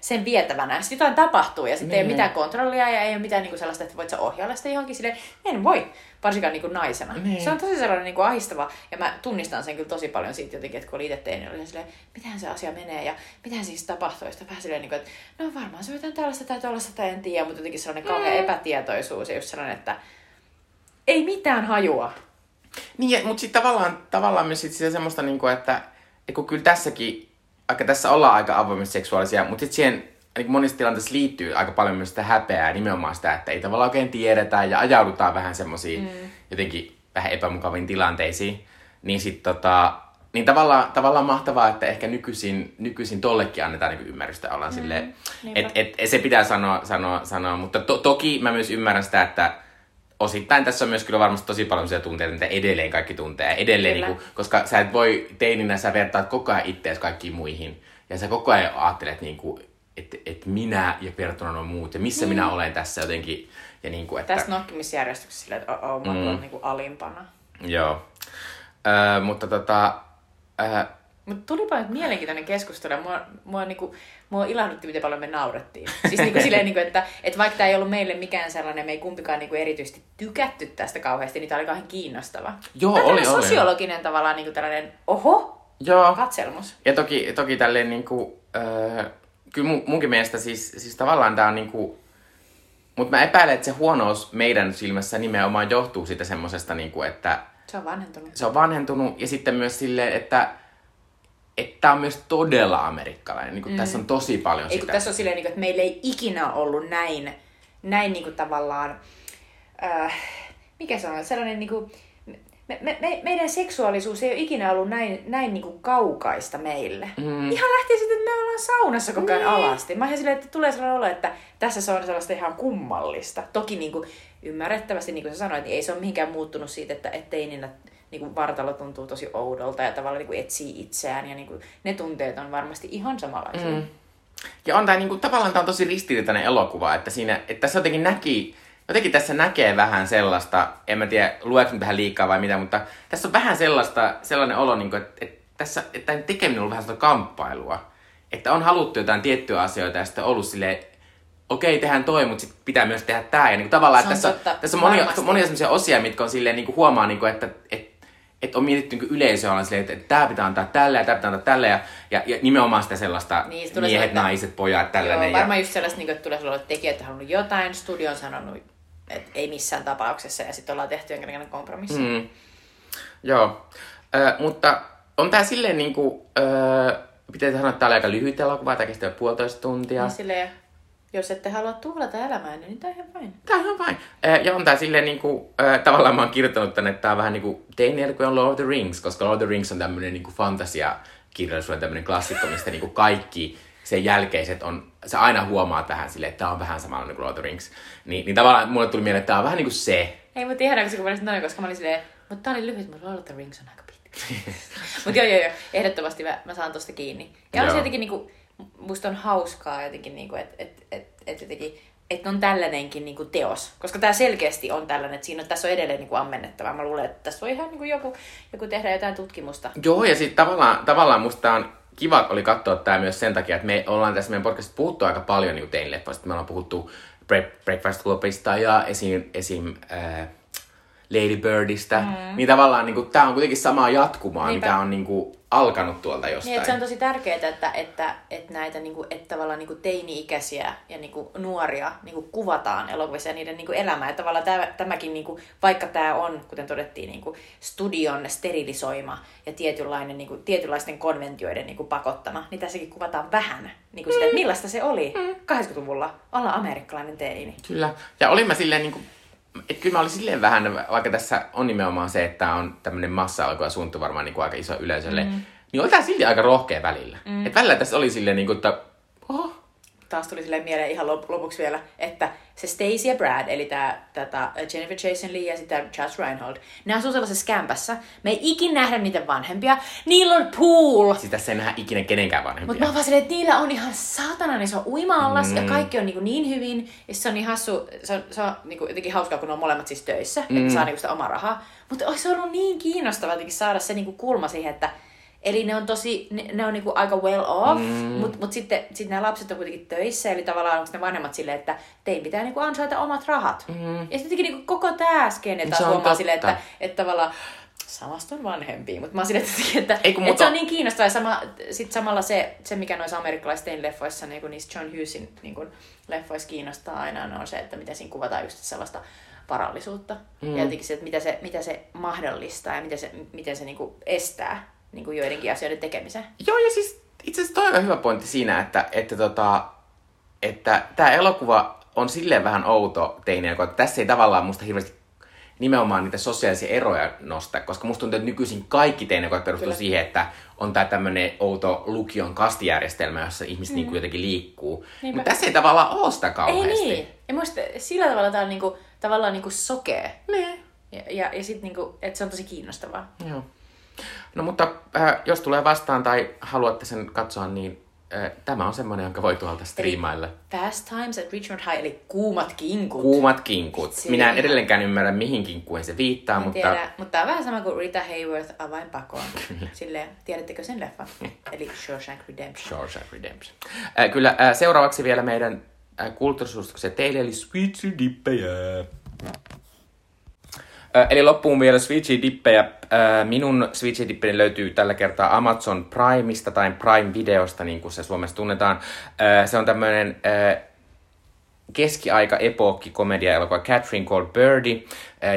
sen vietävänä. Sitten jotain tapahtuu ja sitten niin. ei ole niin. mitään kontrollia ja ei ole mitään niin sellaista, että voit sä ohjailla sitä johonkin silleen. En voi, varsinkaan niin naisena. Niin. Se on tosi sellainen niin ahistava ja mä tunnistan sen kyllä tosi paljon siitä jotenkin, että kun oli itse tein, niin oli silleen, mitähän se asia menee ja mitähän siis tapahtuu. Ja vähän silleen, niin kuin, että no varmaan se on jotain tällaista tai tuollaista tai en tiedä, mutta jotenkin sellainen kauhean mm. epätietoisuus ja just sellainen, että ei mitään hajua. Niin, mutta sitten tavallaan, tavallaan myös sit sitä semmoista, niin kuin, että, kun kyllä tässäkin, aika tässä ollaan aika avoimesti seksuaalisia, mutta sitten siihen niin monissa tilanteissa liittyy aika paljon myös sitä häpeää, nimenomaan sitä, että ei tavallaan oikein tiedetä ja ajaudutaan vähän semmoisiin mm. jotenkin vähän epämukaviin tilanteisiin. Niin sitten tota, niin tavallaan, tavallaan mahtavaa, että ehkä nykyisin, nykyisin tollekin annetaan niin ymmärrystä. Ollaan mm, silleen, että et, et, se pitää sanoa, sanoa, sanoa. mutta to, toki mä myös ymmärrän sitä, että osittain tässä on myös kyllä varmasti tosi paljon sellaisia tunteita, mitä edelleen kaikki tuntee. Edelleen, niin kuin, koska sä et voi teininä, sä vertaat koko ajan itseäsi kaikkiin muihin. Ja sä koko ajan ajattelet, niin kuin, että, että minä ja Pertonen on muut ja missä mm. minä olen tässä jotenkin. Ja niin kuin, että... Tässä nokkimisjärjestyksessä silleen, että mä mm. niin kuin alimpana. Joo. Ö, mutta tota... Ö, mutta tulipa nyt mielenkiintoinen keskustelu. Mua, mua, niinku, mua ilahdutti, miten paljon me naurettiin. Siis niinku silleen, niinku, että, että vaikka tämä ei ollut meille mikään sellainen, me ei kumpikaan niinku erityisesti tykätty tästä kauheasti, niin tämä oli kauhean kiinnostava. Joo, tämä oli, oli. sosiologinen oli. tavallaan niinku tällainen, oho, Joo. katselmus. Ja toki, toki tälleen niinku, äh, kyllä mun, munkin mielestä siis, siis tavallaan tää on niinku... Mutta mä epäilen, että se huonous meidän silmässä nimenomaan johtuu siitä semmosesta, niinku, että... Se on vanhentunut. Se on vanhentunut ja sitten myös silleen, että että tämä on myös todella amerikkalainen. Niin mm. Tässä on tosi paljon ei, sitä. Tässä on silleen, niin kuin, että meillä ei ikinä ollut näin, näin niin kuin tavallaan, äh, mikä se on, sellainen niin kuin, me, me, me, meidän seksuaalisuus ei ole ikinä ollut näin, näin niin kuin kaukaista meille. Mm. Ihan lähtee sitten, että me ollaan saunassa koko ajan niin. alasti. Mä silleen, että tulee sellainen olo, että tässä se on sellaista ihan kummallista. Toki niin kuin, ymmärrettävästi, niin kuin sä sanoit, niin ei se ole mihinkään muuttunut siitä, että teininä niin kuin vartalo tuntuu tosi oudolta ja tavallaan niin kuin etsii itseään ja niin kuin, ne tunteet on varmasti ihan samanlaisia. Mm. Ja on tämä niin kuin, tavallaan tämä on tosi ristiriitainen elokuva, että, siinä, että tässä jotenkin näki, jotenkin tässä näkee vähän sellaista, en mä tiedä lueeko tähän liikaa vai mitä, mutta tässä on vähän sellaista, sellainen olo, niin kuin, että, että, tässä, että tämän tekeminen on ollut vähän sellaista kamppailua. Että on haluttu jotain tiettyjä asioita ja sitten ollut silleen, okei, tehdään toi, mutta sitten pitää myös tehdä tämä. Ja niin kuin, tavallaan, että tässä, totta, tässä on monia, monia sellaisia osia, mitkä on silleen, niin kuin huomaa, niin kuin, että, että että on mietitty niin yleisöä silleen, että, että tämä pitää antaa tälle ja tämä pitää antaa tälle ja, ja, ja nimenomaan sitä sellaista niin, se miehet, että, naiset, pojat, tällainen. Joo, varmaan ja... just sellaista, niin kuin, että tulee sellainen tekijät on halunnut jotain, studio on sanonut, että ei missään tapauksessa ja sitten ollaan tehty jonkinlainen kompromissi. Mm. Joo, äh, mutta on tämä silleen niin kuin, äh, pitää sanoa, että tämä oli aika lyhyt elokuva, tämä kestää puolitoista tuntia. Niin silleen, jos ette halua tuhlata elämää, niin tämä on ihan vain. Tämä on ihan vain. Ja on tämä silleen niinku, äh, tavallaan mä oon kirjoittanut tänne, että tämä on vähän niinku teini kuin Lord of the Rings, koska Lord of the Rings on tämmöinen niinku fantasia kirjallisuuden tämmöinen klassikko, mistä niinku kaikki sen jälkeiset on, sä aina huomaat vähän silleen, että tämä on vähän samalla niin kuin Lord of the Rings. Ni, niin tavallaan mulle tuli mieleen, että tämä on vähän niin kuin se. Ei, mutta tiedän, kun mä noin, koska mä olin silleen, mutta tää oli lyhyt, mutta Lord of the Rings on aika pitkä. mutta joo, joo, joo, ehdottomasti mä, mä saan tosta kiinni. Ja on se jotenkin niinku, musta on hauskaa jotenkin, niinku, että et, et, et jotenkin että on tällainenkin niin kuin teos. Koska tämä selkeästi on tällainen, että siinä on, tässä on edelleen niin kuin ammennettavaa. Mä luulen, että tässä voi ihan niin kuin joku, joku tehdä jotain tutkimusta. Joo, ja sitten tavallaan, tavallaan musta on kiva oli katsoa tämä myös sen takia, että me ollaan tässä meidän podcastissa puhuttu aika paljon niin tein leffoista. Me ollaan puhuttu Breakfast Clubista ja esim, esim äh, Lady Birdistä. Mm. Niin tavallaan niin tämä on kuitenkin samaa jatkumaa, Niinpä. mitä on niin kuin, alkanut tuolta jostain. Niin, että se on tosi tärkeää, että, että, että näitä niin kuin, että tavallaan niin kuin teini-ikäisiä ja niin kuin nuoria niin kuin kuvataan elokuvissa ja niiden niin kuin elämää. Että tavallaan tämä, tämäkin, niin kuin, vaikka tämä on, kuten todettiin, niin kuin studion sterilisoima ja tietynlainen, niin kuin, tietynlaisten konventioiden niin kuin pakottama, niin tässäkin kuvataan vähän niin kuin sitä, että millaista se oli mm. 80-luvulla olla amerikkalainen teini. Kyllä. Ja olin mä silleen niin kuin et kyllä mä olin silleen vähän, vaikka tässä on nimenomaan se, että on tämmöinen massa-alku ja suuntu varmaan niin kuin aika iso yleisölle, mm. niin oli tämä silti aika rohkea välillä. Mm. Et välillä tässä oli silleen, niin kuin, että taas tuli silleen mieleen ihan lopuksi vielä, että se Stacey ja Brad, eli tää, tätä Jennifer Jason Lee ja sitten Charles Reinhold, ne asuu sellaisessa kämpässä. Me ei ikinä nähdä niiden vanhempia. Niillä on pool! Siis tässä ei nähdä ikinä kenenkään vanhempia. Mutta mä vaan silleen, että niillä on ihan saatana niin se on uima mm. ja kaikki on niin, niin hyvin. Ja se on niin hassu, se on, se on niin kuin, jotenkin hauskaa, kun ne on molemmat siis töissä, mm. että saa niin sitä omaa rahaa. Mutta olisi ollut niin kiinnostavaa jotenkin saada se niin kuin kulma siihen, että Eli ne on tosi, ne, ne on niinku aika well off, mm. mutta mut sitten sit nämä lapset on kuitenkin töissä, eli tavallaan onko ne vanhemmat silleen, että tein pitää niinku ansaita omat rahat. Mm. Ja sitten niinku koko tämä skene taas huomaa silleen, että, että tavallaan samastun vanhempiin, mutta mä oon silleen, että, että, Ei, että se on niin kiinnostavaa. Sama, sit samalla se, se, mikä noissa amerikkalaisten leffoissa, niin kuin niissä John Hughesin niin kuin leffoissa kiinnostaa aina, on se, että miten siinä kuvataan just sellaista varallisuutta. Mm. Ja jotenkin se, että mitä se, mitä se mahdollistaa ja miten se, miten se niin kuin estää niin kuin joidenkin asioiden tekemisen. Joo, ja siis itse asiassa toi on hyvä pointti siinä, että, että, tota, että tämä elokuva on silleen vähän outo teini, kun tässä ei tavallaan musta hirveästi nimenomaan niitä sosiaalisia eroja nosta, koska musta tuntuu, että nykyisin kaikki teinekot perustuu Kyllä. siihen, että on tämä tämmöinen outo lukion kastijärjestelmä, jossa ihmiset mm. niinku jotenkin liikkuu. Mutta tässä ei tavallaan ole sitä kauheasti. Ei niin. Ja musta sillä tavalla tämä on niinku, tavallaan niinku sokee. Niin. Ja, ja, ja sitten niinku, että se on tosi kiinnostavaa. Joo. No mutta äh, jos tulee vastaan tai haluatte sen katsoa, niin äh, tämä on semmoinen, jonka voi tuolta striimailla. Fast Times at Richmond High, eli kuumat kinkut. Kuumat kinkut. Itse. Minä en edelleenkään ymmärrä, mihin kinkkuihin se viittaa, en mutta... Tiedä, mutta tämä on vähän sama kuin Rita Hayworth avainpakoon. Silleen, tiedättekö sen leffa? eli Shawshank Redemption. Shawshank Redemption. Äh, kyllä, äh, seuraavaksi vielä meidän äh, kulttuurisuustuksen teille, eli Sweet Dippejä. Eli loppuun vielä Switchy dippejä. minun Switchy dippeni löytyy tällä kertaa Amazon Primeista tai Prime-videosta, niin kuin se Suomessa tunnetaan. se on tämmöinen keskiaika epookki komedia elokuva Catherine Called Birdie,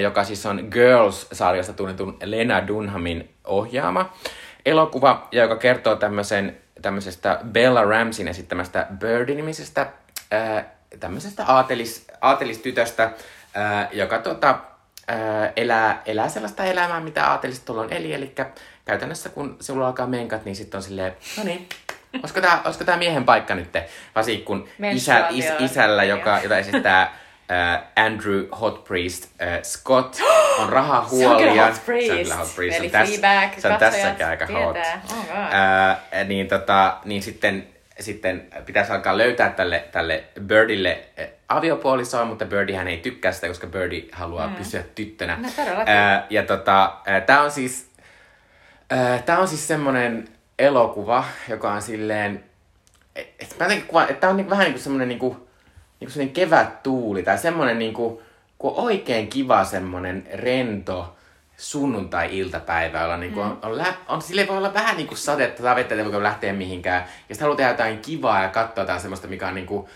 joka siis on Girls-sarjasta tunnetun Lena Dunhamin ohjaama elokuva, joka kertoo tämmöisen, tämmöisestä Bella Ramsin esittämästä Birdie-nimisestä tämmöisestä aatelis, aatelistytöstä, joka tota, ää, elää, elää sellaista elämää, mitä aatelista on eli, eli käytännössä kun sinulla alkaa menkat, niin sitten on silleen, no niin, olisiko tämä, olisiko tämä miehen paikka nyt? Varsinkin kun isä, is, isällä, joka, jota esittää uh, Andrew Hot Priest uh, Scott on rahahuolia. Se on Hot Priest. Se on kyllä Hot Priest. Eli on, Fleabag, se on tässäkin aika hot. Oh, uh, niin, tota, niin sitten sitten pitäisi alkaa löytää tälle, tälle Birdille eh, aviopuolisoa, mutta Birdie hän ei tykkää sitä, koska Birdie haluaa mm. pysyä tyttönä. No, Ää, ja tota, tämä on siis, tää on siis semmonen elokuva, joka on silleen, että mä kuvaan, että tää on niinku, vähän niinku semmonen niinku, niinku semmonen kevät tuuli, tai semmonen niinku, kun oikein kiva semmonen rento, sunnuntai-iltapäivä, jolla niin kuin mm. on, on, lä- on, sille voi olla vähän niin kuin sadetta tai vettä, ei voi lähteä mihinkään. Ja sitten haluaa tehdä jotain kivaa ja katsoa jotain semmoista, mikä on niin kuin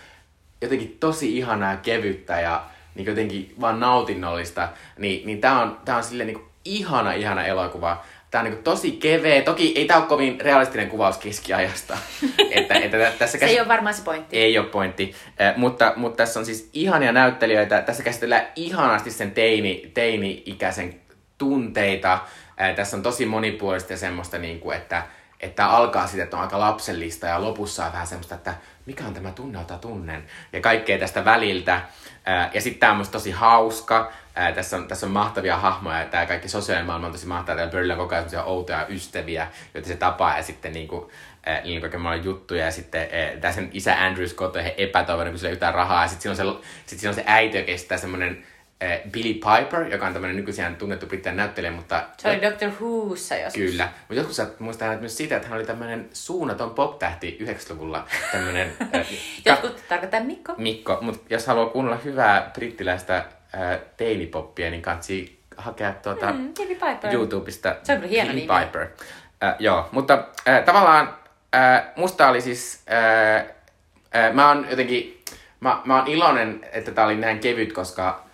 jotenkin tosi ihanaa ja kevyttä ja niin jotenkin vaan nautinnollista. Niin, niin tää on, tää on silleen niin kuin ihana, ihana elokuva. Tää on niin kuin tosi keveä. Toki ei tää ole kovin realistinen kuvaus keskiajasta. että, että tässä käs... Se ei ole varmaan se pointti. Ei ole pointti. Eh, mutta, mutta tässä on siis ihania näyttelijöitä. Tässä käsitellään ihanasti sen teini, teini-ikäisen tunteita. Ää, tässä on tosi monipuolista ja semmoista, niin kuin, että, että alkaa sitten, että on aika lapsellista ja lopussa on vähän semmoista, että mikä on tämä tunne, jota tunnen. Ja kaikkea tästä väliltä. Ää, ja sitten tämä on tosi hauska. Ää, tässä, on, tässä on mahtavia hahmoja ja tämä kaikki sosiaalinen maailma on tosi mahtavaa. Täällä Birdillä on koko ajan outoja ystäviä, joita se tapaa ja sitten niin kuin, niin kaiken maailman juttuja, ja sitten äh, sen isä Andrew Scott on epätoivoinen, kun sillä ei jotain rahaa, ja sitten siinä on se, sit siinä on se äiti, joka kestää semmoinen Billy Piper, joka on tämmöinen nykyisiään tunnettu brittien näyttelijä, mutta... Se oli Doctor Whossa joskus. Kyllä. Mutta joskus sä muistat myös siitä, että hän oli tämmöinen suunnaton pop-tähti 90-luvulla. Tämmöinen... äh, Jotkut ka- tarkoittaa Mikko. Mikko. Mutta jos haluaa kuunnella hyvää brittiläistä äh, teinipoppia, niin kansi hakea tuota mm, Billy Piper. YouTubesta Se on kyllä hieno Billy nimi. Piper. Äh, joo, mutta äh, tavallaan äh, musta oli siis... Äh, äh, mä oon jotenkin... Mä, mä oon iloinen, että tää oli näin kevyt, koska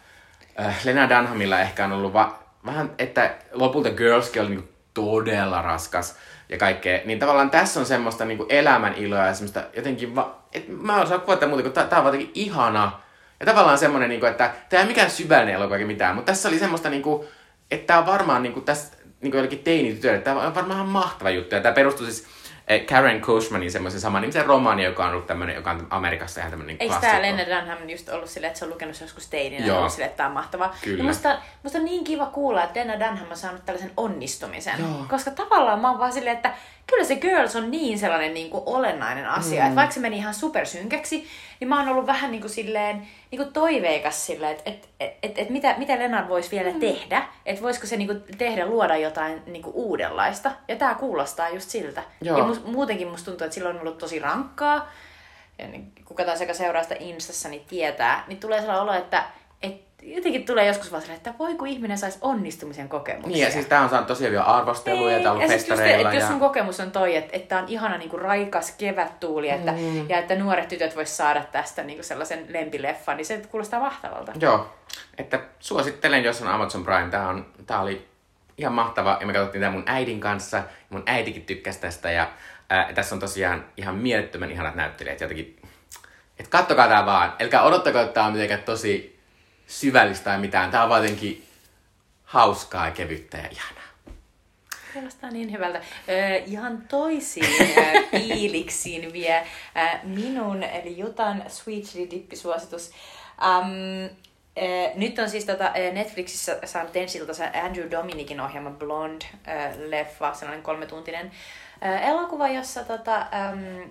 äh, Lena Dunhamilla ehkä on ollut va- vähän, että lopulta Girlskin oli niinku todella raskas ja kaikkea. Niin tavallaan tässä on semmoista niinku elämän iloa ja semmoista jotenkin, va- et mä osaa kuvata muuta, kun tää on jotenkin ihana. Ja tavallaan semmoinen, niinku, että tämä ei mikään syvällinen elokuva mitään, mutta tässä oli semmoista, niinku, että tämä on varmaan niinku, tässä niinku jollekin teinitytöille, tämä on varmaan mahtava juttu. Ja tämä perustuu siis Karen Cushmanin semmoisen saman nimisen romaani, joka on ollut tämmöinen, joka on Amerikassa ihan tämmöinen Eikö tämä Lena Dunham just ollut silleen, että se on lukenut joskus teininä ja ollut silleen, että tämä on mahtavaa. Kyllä. Ja musta, musta on niin kiva kuulla, että Lena Dunham on saanut tällaisen onnistumisen. Joo. Koska tavallaan mä oon vaan silleen, että kyllä se Girls on niin sellainen niin kuin olennainen asia, mm. että vaikka se meni ihan supersynkäksi, niin mä oon ollut vähän niin kuin silleen, niin kuin toiveikas silleen, että et, et, et, et mitä, mitä Lenan voisi vielä mm. tehdä, että voisiko se niin kuin tehdä, luoda jotain niin kuin uudenlaista. Ja tää kuulostaa just siltä. Joo. Ja mus, muutenkin musta tuntuu, että silloin on ollut tosi rankkaa, ja niin, kuka taas joka seuraa sitä Instassa, niin tietää, niin tulee sellainen olo, että jotenkin tulee joskus vaan että voi kun ihminen saisi onnistumisen kokemuksia. Niin, ja siis tää on saanut tosi hyviä arvosteluja, niin, ja tää on ollut ja jos sun kokemus on toi, että, että on ihana niinku raikas kevättuuli, että, mm. ja että nuoret tytöt vois saada tästä niinku sellaisen lempileffan, niin se kuulostaa mahtavalta. Joo, että suosittelen, jos on Amazon Prime, tää, on, tää oli ihan mahtava, ja me katsottiin tää mun äidin kanssa, mun äitikin tykkäsi tästä, ja ää, tässä on tosiaan ihan mielettömän ihanat näyttelijät, jotenkin, että kattokaa tää vaan, älkää odottako, että tää on mitenkään tosi syvällistä tai mitään. Tää on vaan jotenkin hauskaa kevyttä ja ihanaa. Kuulostaa niin hyvältä. Öö, ihan toisiin fiiliksiin vie äh, minun, eli Jutan Sweet Chili Dippi-suositus. Um, nyt on siis tota, Netflixissä saanut ensi Andrew Dominikin ohjelma Blonde-leffa, sellainen kolmetuntinen elokuva, jossa tota, äm,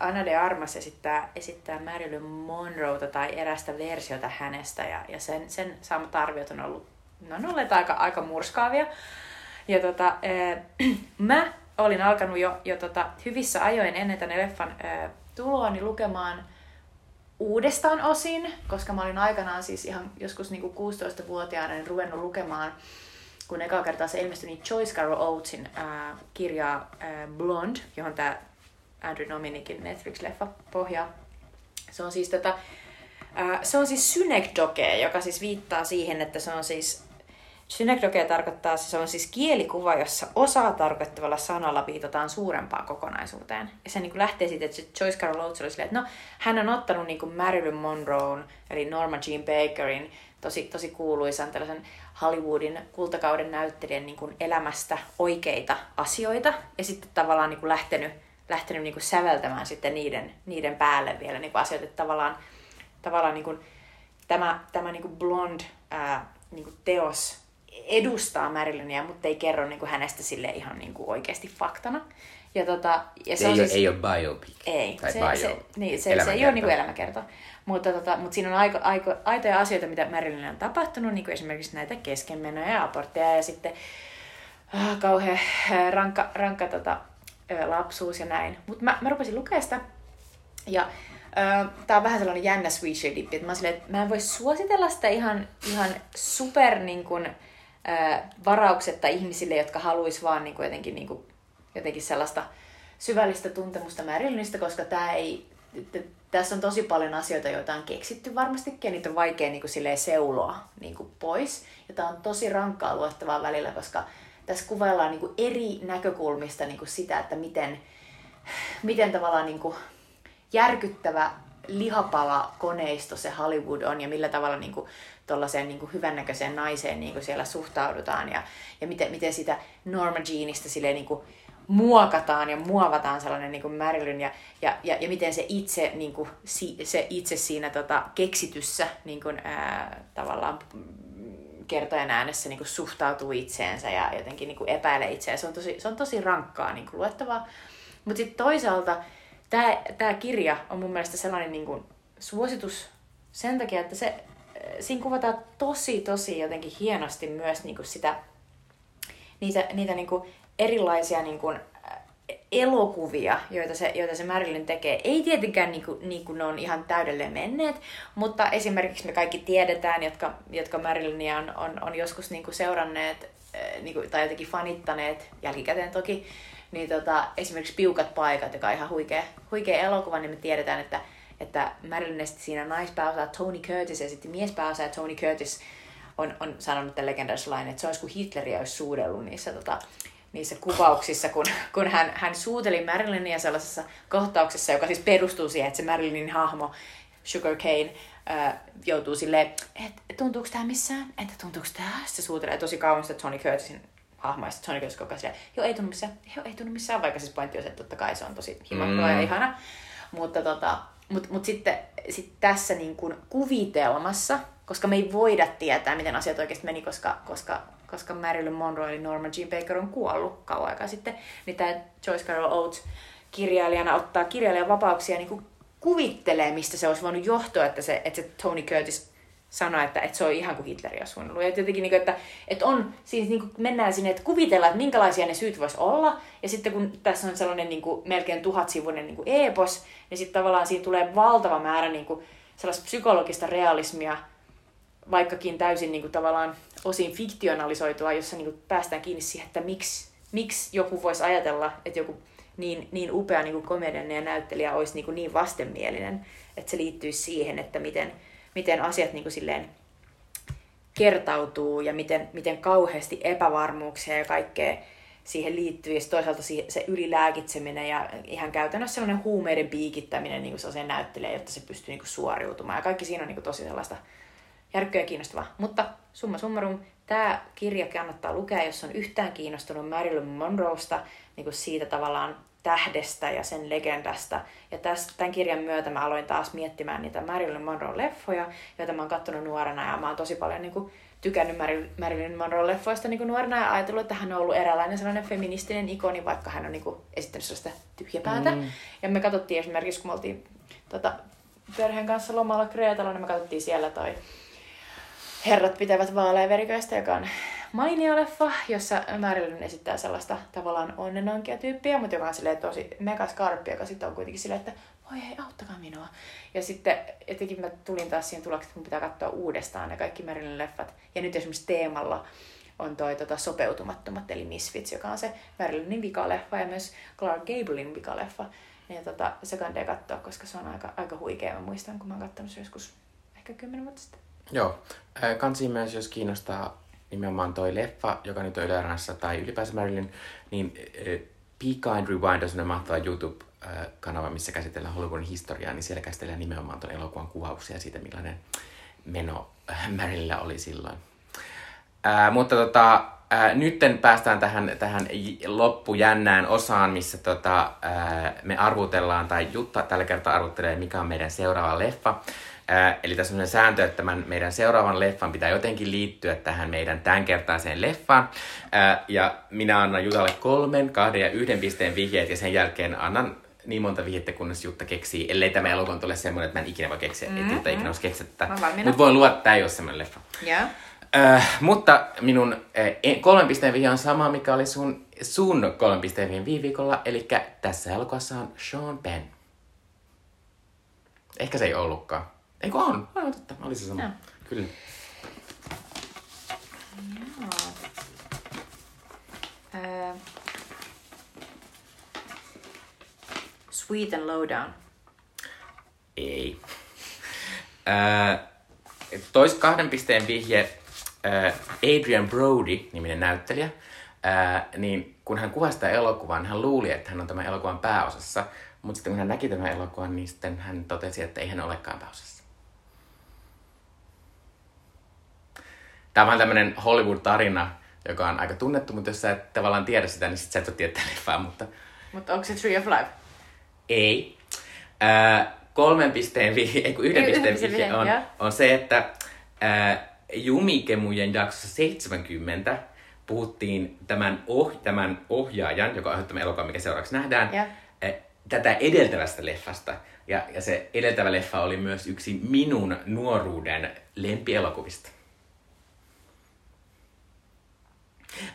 Anna de Armas esittää, esittää Marilyn Monroeta tai erästä versiota hänestä ja, ja sen, sen saamat arviot on ollut, ne on olleet aika, aika murskaavia. Ja tota, äh, mä olin alkanut jo, jo tota, hyvissä ajoin ennen tänne leffan äh, tuloa niin lukemaan uudestaan osin, koska mä olin aikanaan siis ihan joskus niinku 16-vuotiaana niin ruvennut lukemaan, kun eka kertaa se ilmestyi, niin Joyce Carol Oatesin äh, kirjaa äh, Blonde, johon tämä Andrew Dominikin Netflix-leffa pohjaa. Se on siis tätä, äh, se on siis synekdoke, joka siis viittaa siihen, että se on siis Synekdoke tarkoittaa, se on siis kielikuva, jossa osaa tarkoittavalla sanalla viitataan suurempaan kokonaisuuteen. Ja se niin kuin lähtee siitä, että Joyce Carol Oates oli silleen, että no, hän on ottanut niin kuin Marilyn Monroe, eli Norma Jean Bakerin, tosi, tosi kuuluisan tällaisen Hollywoodin kultakauden näyttelijän niin kuin elämästä oikeita asioita, ja sitten tavallaan niin kuin lähtenyt, lähtenyt niin kuin säveltämään sitten niiden, niiden päälle vielä niin kuin asioita, että tavallaan, tavallaan niin kuin, tämä, tämä niin kuin blond ää, niin kuin teos edustaa Marilynia, mutta ei kerro niin kuin hänestä sille ihan niin kuin oikeasti faktana. Ja tota, ja se ei, on siis, ei ole biopic. Ei, tai se, bio, se, niin, se, se ei ole niin kuin elämäkerta. Mutta, tota, mutta siinä on aiko, aiko, aitoja asioita, mitä Marilynille on tapahtunut, niin kuin esimerkiksi näitä keskenmenoja ja abortteja ja sitten äh, kauhean äh, rankka, rankka tota, äh, lapsuus ja näin. Mutta mä, mä rupesin lukea sitä ja äh, tää on vähän sellainen jännä sweet shade dippi, että mä, silleen, että mä en voi suositella sitä ihan, ihan super niin kuin, varauksetta ihmisille, jotka haluaisi vaan niin kuin jotenkin, niin kuin, jotenkin sellaista syvällistä tuntemusta Marylynistä, koska tämä ei, tässä on tosi paljon asioita, joita on keksitty varmastikin, ja niitä on vaikea niin kuin, seuloa niin kuin, pois. Ja tämä on tosi rankkaa luettavaa välillä, koska tässä kuvaillaan niin kuin, eri näkökulmista niin kuin, sitä, että miten, miten tavallaan niin kuin, järkyttävä lihapala koneisto se Hollywood on ja millä tavalla niin kuin, tuollaiseen niin hyvännäköiseen naiseen niin kuin siellä suhtaudutaan ja, ja miten, miten sitä Norma Jeanista silleen, niin kuin, muokataan ja muovataan sellainen niin kuin Marilyn ja, ja, ja, ja miten se itse, niin kuin, se itse siinä tota, keksityssä niin kuin, ää, tavallaan kertojen äänessä niin kuin suhtautuu itseensä ja jotenkin niin kuin epäilee itseään. Se on tosi, se on tosi rankkaa niin kuin luettavaa. Mutta sitten toisaalta tämä kirja on mun mielestä sellainen niin kuin suositus sen takia, että se siinä kuvataan tosi, tosi jotenkin hienosti myös niin kuin sitä, niitä, niitä niin kuin erilaisia niin kuin elokuvia, joita se, joita se Marilyn tekee. Ei tietenkään niin kuin, niin kuin ne on ihan täydelleen menneet, mutta esimerkiksi me kaikki tiedetään, jotka, jotka Marilynia on, on, on joskus niin kuin seuranneet niin kuin, tai jotenkin fanittaneet jälkikäteen toki, niin tota, esimerkiksi Piukat paikat, joka on ihan huikea, huikea elokuva, niin me tiedetään, että että Marilyn esti siinä naispääosa Tony Curtis ja sitten miespääosa ja Tony Curtis on, on sanonut tämän legendarisen lain, että se olisi kuin Hitleriä olisi suudellut niissä, tota, niissä kuvauksissa, kun, kun hän, hän suuteli Marilynia sellaisessa kohtauksessa, joka siis perustuu siihen, että se Marilynin hahmo Sugar Cane äh, joutuu silleen, että tuntuuko tämä missään, että tuntuuko tämä, se suutelee tosi kauan sitä Tony Curtisin hahmoista. Tony Curtis koko ajan, joo ei tunnu missään, joo ei tunnu missään, vaikka siis pointti on se, että totta kai se on tosi himakkoa mm. ja ihana. Mutta tota, mutta mut sitten sit tässä niin kun kuvitelmassa, koska me ei voida tietää, miten asiat oikeasti meni, koska, koska, koska Marilyn Monroe eli Norma Jean Baker on kuollut kauan aikaa sitten, niin tämä Joyce Carol Oates kirjailijana ottaa kirjailijan vapauksia niin kuvittelee, mistä se olisi voinut johtua, että se, että se Tony Curtis sanoi, että, että se on ihan kuin Hitler ja suunnillut. Ja jotenkin, niin kuin, että, että on, siis niin kuin mennään sinne, että kuvitellaan, että minkälaisia ne syyt voisi olla. Ja sitten kun tässä on sellainen niin kuin, melkein tuhatsivuinen niin kuin epos, niin sitten tavallaan siinä tulee valtava määrä niin kuin, sellaista psykologista realismia, vaikkakin täysin niin kuin, tavallaan osin fiktionalisoitua, jossa niin kuin, päästään kiinni siihen, että miksi, miksi joku voisi ajatella, että joku niin, niin upea niin kuin komedian ja näyttelijä olisi niin, kuin niin vastenmielinen, että se liittyisi siihen, että miten, miten asiat niin kuin silleen kertautuu ja miten, miten kauheasti epävarmuuksia ja kaikkea siihen liittyy. Ja toisaalta se ylilääkitseminen ja ihan käytännössä sellainen huumeiden piikittäminen niin kuin se näyttelee, jotta se pystyy niin kuin suoriutumaan. Ja kaikki siinä on niin kuin tosi sellaista järkkyä ja kiinnostavaa. Mutta summa summarum, tämä kirja kannattaa lukea, jos on yhtään kiinnostunut Marilyn Monroesta, niin kuin siitä tavallaan tähdestä ja sen legendasta. Ja tästä, tämän kirjan myötä mä aloin taas miettimään niitä Marilyn Monroe-leffoja, joita mä oon kattonut nuorena ja mä oon tosi paljon niin kuin, tykännyt Marilyn Monroe-leffoista niin kuin nuorena ja ajatellut, että hän on ollut eräänlainen sellainen feministinen ikoni, vaikka hän on niin kuin, esittänyt sellaista tyhjäpäätä. Mm. Ja me katsottiin esimerkiksi, kun me oltiin tota, perheen kanssa lomalla Kreetalla, niin me katsottiin siellä toi Herrat pitävät vaaleja veriköistä, joka on mainio leffa, jossa Marilyn esittää sellaista tavallaan onnenankia tyyppiä, mutta joka on silleen tosi megaskarppi, joka sitten on kuitenkin silleen, että voi hei, auttakaa minua. Ja sitten jotenkin mä tulin taas siihen tulokseen, että mun pitää katsoa uudestaan ne kaikki Marilyn leffat. Ja nyt esimerkiksi teemalla on toi tota, sopeutumattomat, eli Misfits, joka on se Marilynin vikaleffa ja myös Clark Gablein vikaleffa. Ja tota, se kannattaa katsoa, koska se on aika, aika huikea. Mä muistan, kun mä oon katsonut se joskus ehkä kymmenen vuotta sitten. Joo. Kansi myös, jos kiinnostaa nimenomaan toi leffa, joka nyt on Yle tai ylipäänsä Marilyn, niin Peak and Rewind on sellainen mahtava YouTube-kanava, missä käsitellään Hollywoodin historiaa, niin siellä käsitellään nimenomaan tuon elokuvan kuvauksia siitä, millainen meno Marilynillä oli silloin. Ää, mutta tota, ää, nytten päästään tähän, tähän loppujännään osaan, missä tota, ää, me arvutellaan, tai Jutta tällä kertaa arvuttelee, mikä on meidän seuraava leffa. Ää, eli tässä on sääntö, että tämän meidän seuraavan leffan pitää jotenkin liittyä tähän meidän tämänkertaiseen leffaan. Ää, ja minä annan Jutalle kolmen, kahden ja yhden pisteen vihjeet, ja sen jälkeen annan niin monta vihjettä, kunnes Jutta keksii, ellei tämä elokuva tule semmoinen, että mä en ikinä voi keksiä, mm-hmm. että Jutta ikinä olisi keksittä. Mutta voin luoda, että tämä ei ole semmoinen leffa. Yeah. Äh, mutta minun äh, kolmen pisteen vihje on sama, mikä oli sun, sun kolmen pisteen vihje viime viikolla. Eli tässä elokuvassa on Sean Penn. Ehkä se ei ollutkaan. Eikö on? Aivan totta, oli se sama. Ja. Kyllä. Uh, sweet and Lowdown. Ei. Tois kahden pisteen vihje äh, Adrian Brody, niminen näyttelijä, äh, niin kun hän kuvasi sitä elokuvaa, niin hän luuli, että hän on tämän elokuvan pääosassa. Mutta sitten kun hän näki tämän elokuvan, niin sitten hän totesi, että ei hän olekaan pääosassa. Tämä on vähän tämmöinen Hollywood-tarina, joka on aika tunnettu, mutta jos sä et tavallaan tiedä sitä, niin sit sä et ole tietää leffaa, mutta... Mutta onko se Tree of Life? Ei. Äh, kolmen pisteen vihje, ei kun yhden pisteen vihje on, on se, että äh, Jumikemujen jaksossa 70 puhuttiin tämän, oh, tämän ohjaajan, joka on tämä elokuva, mikä seuraavaksi nähdään, ja. Eh, tätä edeltävästä leffasta. Ja, ja se edeltävä leffa oli myös yksi minun nuoruuden lempielokuvista.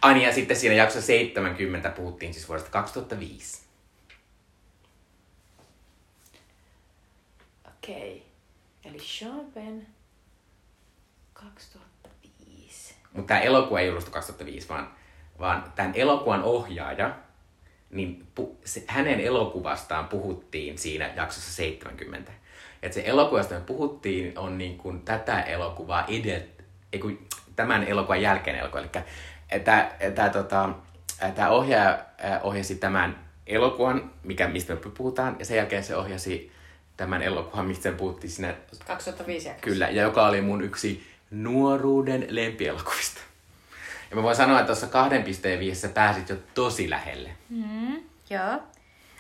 Ai niin, ja sitten siinä jaksossa 70 puhuttiin siis vuodesta 2005. Okei. Okay. Eli Sean Penn 2005. Mutta tämä elokuva ei julkaistu 2005, vaan, vaan tämän elokuvan ohjaaja, niin pu, se, hänen elokuvastaan puhuttiin siinä jaksossa 70. Et se elokuva, josta me puhuttiin, on niin kuin tätä elokuvaa ei kun, tämän elokuvan jälkeen elokuva. Eli tämä tota, ohjaaja ohjasi tämän elokuvan, mikä, mistä me puhutaan, ja sen jälkeen se ohjasi tämän elokuvan, mistä puhuttiin siinä... 2005 jaksossa. Kyllä, ja joka oli mun yksi nuoruuden lempielokuvista. Ja mä voin sanoa, että tuossa kahden pisteen viissä pääsit jo tosi lähelle. Mm, joo.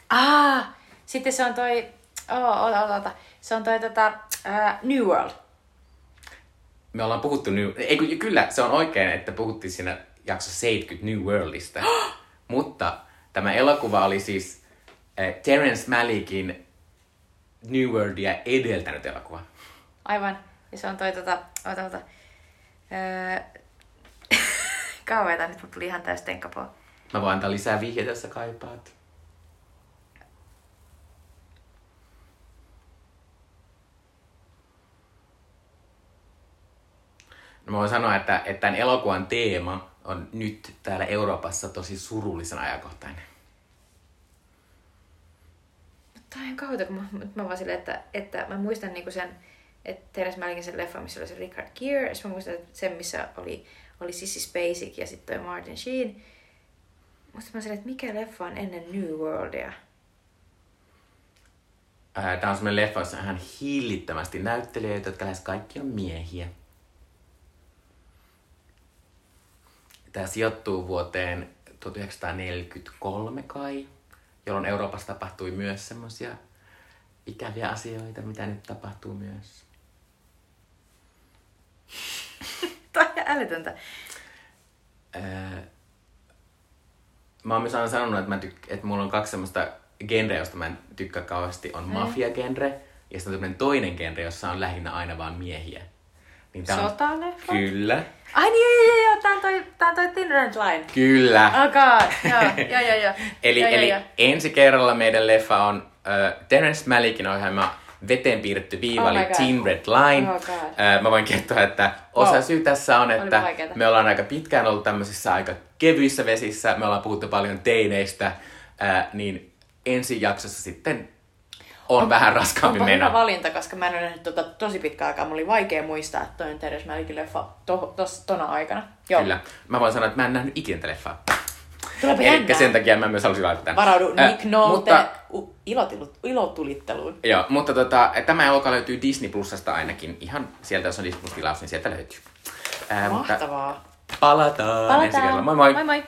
Ah, sitten se on toi, oh, ota, ota, ota. Se on toi tota, uh, New World. Me ollaan puhuttu New... Ei, kyllä, se on oikein, että puhuttiin siinä jaksossa 70 New Worldista. Mutta tämä elokuva oli siis äh, Terence Malickin New Worldia edeltänyt elokuva. Aivan. Ja se on toi tota, ota, ota. Öö, kauheeta, nyt tuli ihan täys. Mä voin antaa lisää vihjeitä, jos sä kaipaat. No mä voin sanoa, että, että tämän elokuvan teema on nyt täällä Euroopassa tosi surullisen ajankohtainen. Tämä on kauheita, kun mä, mä vaan silleen, että, että mä muistan niinku sen, että Terence Malikin sen leffa, missä oli se Richard Gere, ja mä muistan että sen, missä oli, oli Sissy Spacek ja sitten toi Martin Sheen. Musta mä sanoin, että mikä leffa on ennen New Worldia? Tämä on semmoinen leffa, jossa hän hillittömästi näyttelijöitä, jotka lähes kaikki on miehiä. Tämä sijoittuu vuoteen 1943 kai, jolloin Euroopassa tapahtui myös semmoisia ikäviä asioita, mitä nyt tapahtuu myös. Toi on älytöntä. Öö, mä oon myös aina sanonut, että, mä tyk- että mulla on kaksi semmoista genreä, josta mä en tykkää kauheasti, on mm. mafia-genre, ja sitten on toinen genre, jossa on lähinnä aina vaan miehiä. Niin on... Kyllä. Ai niin, joo, joo, joo, tää on toi, tää on toi Thin Red Line. Kyllä. Oh god, joo, joo, joo, joo. eli joo, eli joo, ensi kerralla meidän leffa on äh, Terence Malickin ohjelma Veteen piirretty viiva, Oh eli. Teen Red Line. Oh God. Mä voin kertoa, että osa Wow. syy tässä on, että me ollaan aika pitkään ollut tämmöisissä aika kevyissä vesissä. Me ollaan puhuttu paljon teineistä, äh, niin ensi jaksossa sitten on, on vähän raskaampi Onpa hyvä valinta, koska mä en ole nähnyt tota tosi pitkään aikaa. Mulla oli vaikea muistaa, että toi on Teres Mälikin leffa to, tos, tona aikana. Joo. Kyllä. Mä voin sanoa, että mä en nähnyt ikinä tätä leffaa. Eli jännää. sen takia mä myös halusin laittaa tämän. Varaudu Äh, Nick Nolte mutta- u- ilotilu- ilotulitteluun. Joo, mutta tota, tämä elokuva löytyy Disney Plusasta ainakin. Ihan sieltä, jos on Disney Plus tilaus, niin sieltä löytyy. Ää, mutta Mahtavaa. palataan, ensi kerralla. Moi moi! Moi moi.